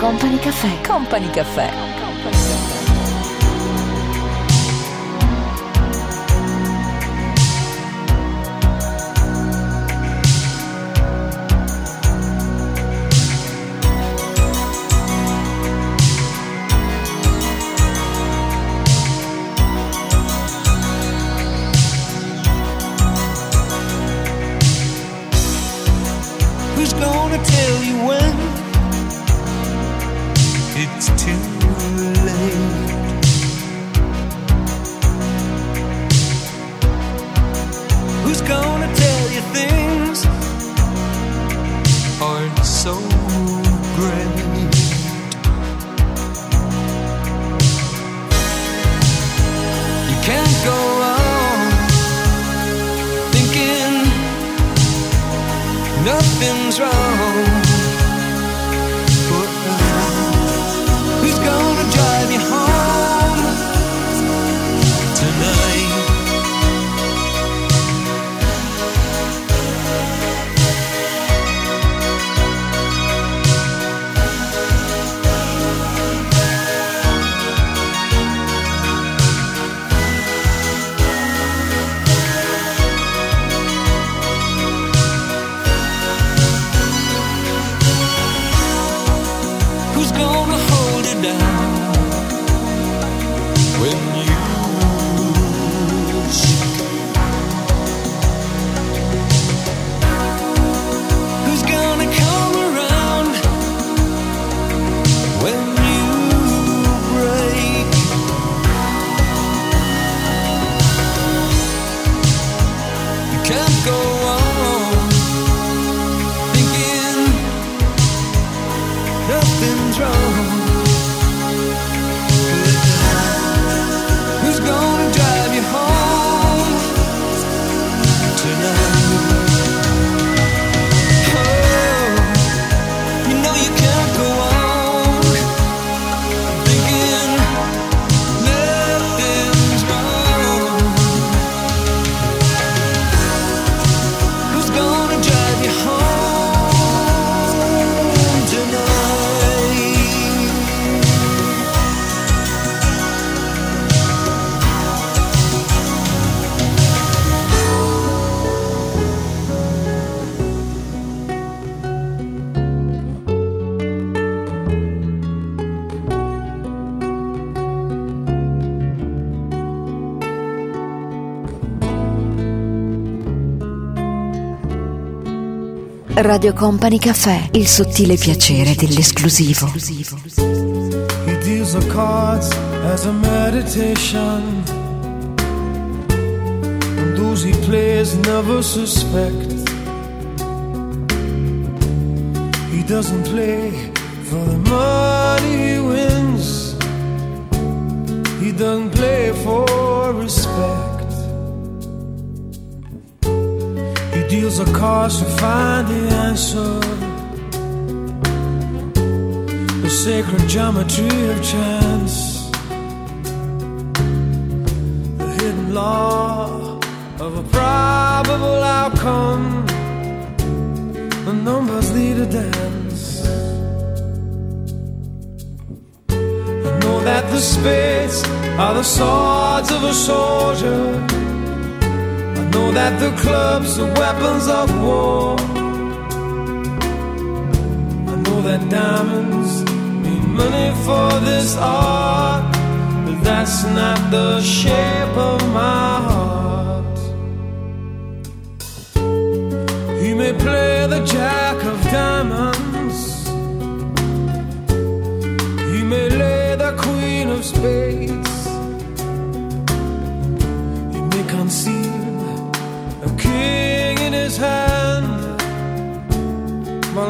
Company Caffè. Company Caffè. Radio Company Caffè, il sottile piacere dell'esclusivo. He deals the cards as a meditation. And those he plays never suspect. He doesn't play for the money he wins. He doesn't play for respect. He deals the to find the answer. The sacred geometry of chance. The hidden law of a probable outcome. The numbers lead a dance. I know that the spades are the swords of a soldier. Know that the clubs are weapons of war. I know that diamonds mean money for this art, but that's not the shape of my heart. He may play the jack of diamonds, he may lay the queen of spades,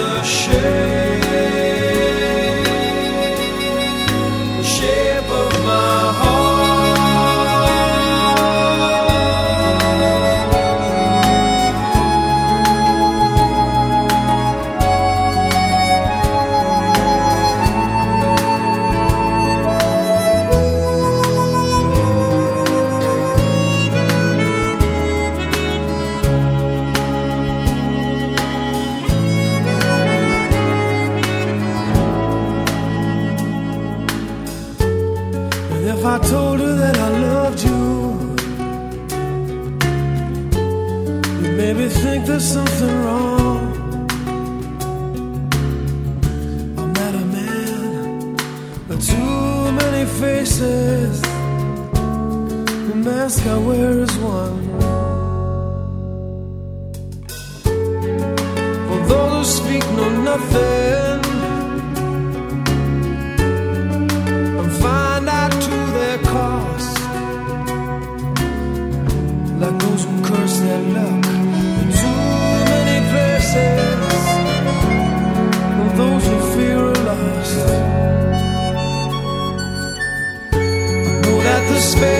The shape, mask is one. For those who speak know nothing. and find out to their cost. Like those who curse their luck in too many places, and those who fear are lost. I know that the are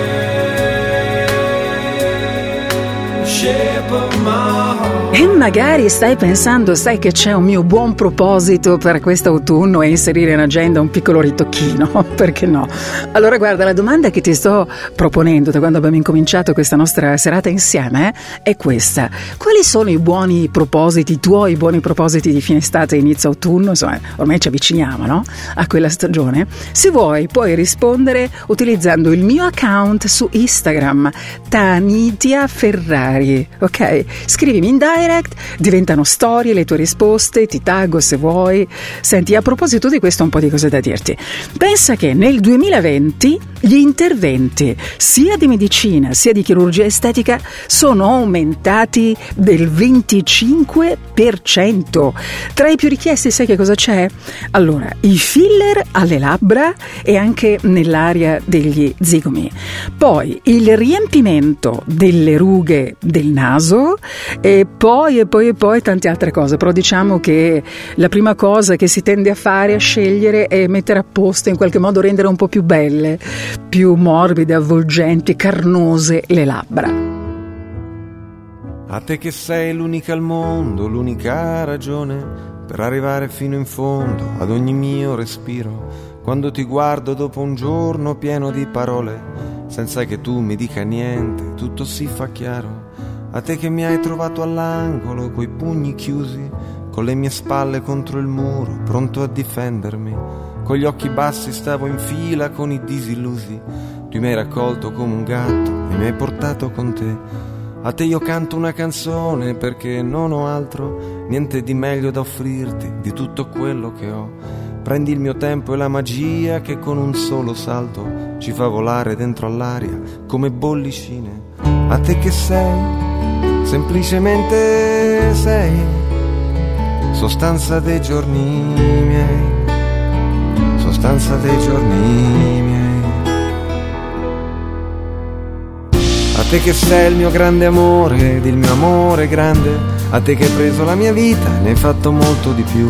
E magari stai pensando, sai che c'è un mio buon proposito per quest'autunno e inserire in agenda un piccolo ritocchino, <laughs> perché no? Allora guarda, la domanda che ti sto proponendo da quando abbiamo incominciato questa nostra serata insieme eh, è questa. Quali sono i buoni propositi, i tuoi buoni propositi di fine estate inizio autunno? Insomma, ormai ci avviciniamo, no? A quella stagione. Se vuoi puoi rispondere utilizzando il mio account su Instagram, Tanitia Ferrari, ok? Scrivimi in direct, diventano storie le tue risposte, ti taggo se vuoi. Senti, a proposito di questo ho un po' di cose da dirti. Pensa che nel 2020 gli interventi sia di medicina sia di chirurgia estetica sono aumentati del 25%. Tra i più richiesti sai che cosa c'è? Allora, i filler alle labbra e anche nell'area degli zigomi. Poi il riempimento delle rughe del naso e poi poi e poi e poi tante altre cose, però diciamo che la prima cosa che si tende a fare, a scegliere, è mettere a posto, in qualche modo rendere un po' più belle, più morbide, avvolgenti, carnose le labbra. A te che sei l'unica al mondo, l'unica ragione per arrivare fino in fondo ad ogni mio respiro. Quando ti guardo dopo un giorno pieno di parole, senza che tu mi dica niente, tutto si fa chiaro. A te che mi hai trovato all'angolo, coi pugni chiusi, con le mie spalle contro il muro, pronto a difendermi. Con gli occhi bassi stavo in fila con i disillusi. Tu mi hai raccolto come un gatto e mi hai portato con te. A te io canto una canzone perché non ho altro, niente di meglio da offrirti di tutto quello che ho. Prendi il mio tempo e la magia che con un solo salto ci fa volare dentro all'aria come bollicine. A te che sei, semplicemente sei, sostanza dei giorni miei, sostanza dei giorni miei. A te che sei il mio grande amore ed il mio amore grande, a te che hai preso la mia vita, ne hai fatto molto di più.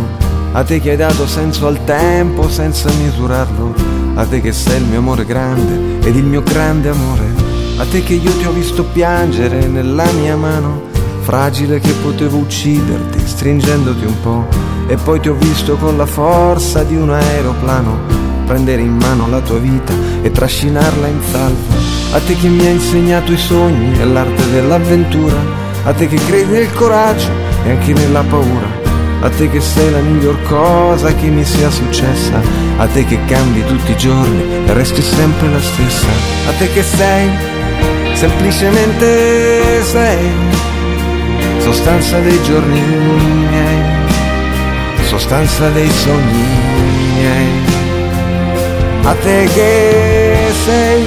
A te che hai dato senso al tempo senza misurarlo, a te che sei il mio amore grande ed il mio grande amore, a te che io ti ho visto piangere nella mia mano, fragile che potevo ucciderti stringendoti un po', e poi ti ho visto con la forza di un aeroplano prendere in mano la tua vita e trascinarla in salvo. A te che mi hai insegnato i sogni e l'arte dell'avventura, a te che credi nel coraggio e anche nella paura. A te che sei la miglior cosa che mi sia successa, a te che cambi tutti i giorni e resti sempre la stessa, a te che sei, semplicemente sei, sostanza dei giorni miei, sostanza dei sogni miei a te che sei,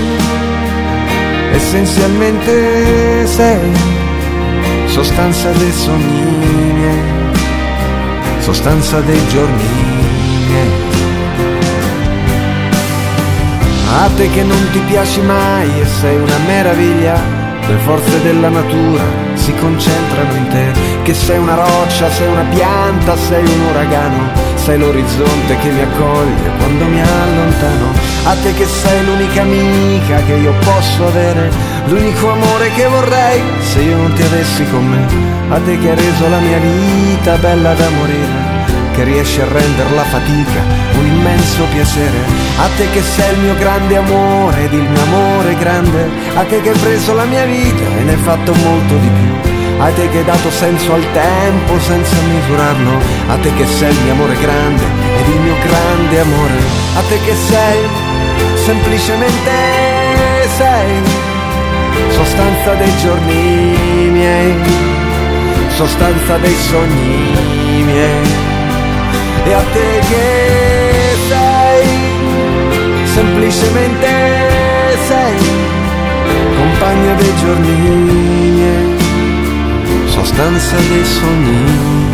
essenzialmente sei, sostanza dei sogni miei, sostanza dei giorni miei. A te che non ti piaci mai e sei una meraviglia, le forze della natura si concentrano in te, che sei una roccia, sei una pianta, sei un uragano, sei l'orizzonte che mi accoglie quando mi allontano. A te che sei l'unica amica che io posso avere, l'unico amore che vorrei se io non ti avessi con me. A te che hai reso la mia vita bella da morire che riesci a rendere la fatica un immenso piacere. A te che sei il mio grande amore ed il mio amore grande, a te che hai preso la mia vita e ne hai fatto molto di più. A te che hai dato senso al tempo senza misurarlo, a te che sei il mio amore grande ed il mio grande amore, a te che sei semplicemente sei. Sostanza dei giorni miei, sostanza dei sogni miei. E a te che sei, semplicemente sei, compagna dei giorni sostanza dei sogni.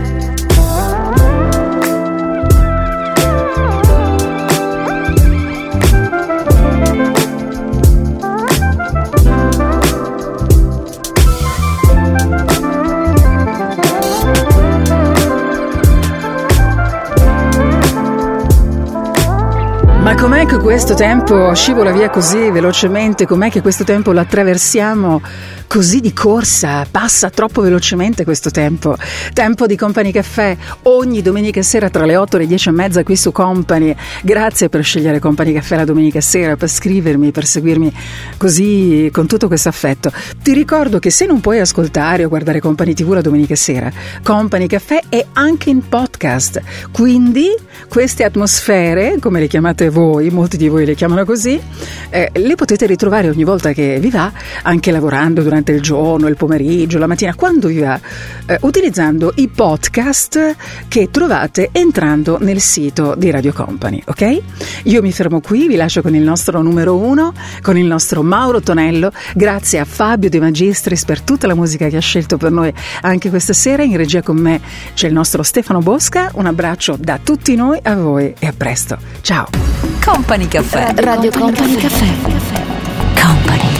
Ma com'è che questo tempo scivola via così velocemente? Com'è che questo tempo lo attraversiamo così di corsa? Passa troppo velocemente questo tempo. Tempo di Company Caffè ogni domenica sera tra le 8 e le 10 e mezza qui su Company. Grazie per scegliere Company Caffè la domenica sera, per scrivermi, per seguirmi così con tutto questo affetto. Ti ricordo che se non puoi ascoltare o guardare Company TV la domenica sera, Company Caffè è anche in podcast. Quindi queste atmosfere, come le chiamate voi, molti di voi le chiamano così, eh, le potete ritrovare ogni volta che vi va, anche lavorando durante il giorno, il pomeriggio, la mattina, quando vi va, eh, utilizzando i podcast che trovate entrando nel sito di Radio Company, ok? Io mi fermo qui, vi lascio con il nostro numero uno, con il nostro Mauro Tonello, grazie a Fabio De Magistris per tutta la musica che ha scelto per noi anche questa sera, in regia con me c'è il nostro Stefano Bosca, un abbraccio da tutti noi a voi e a presto, ciao! Company Caffè. Radio Company Caffè. Company.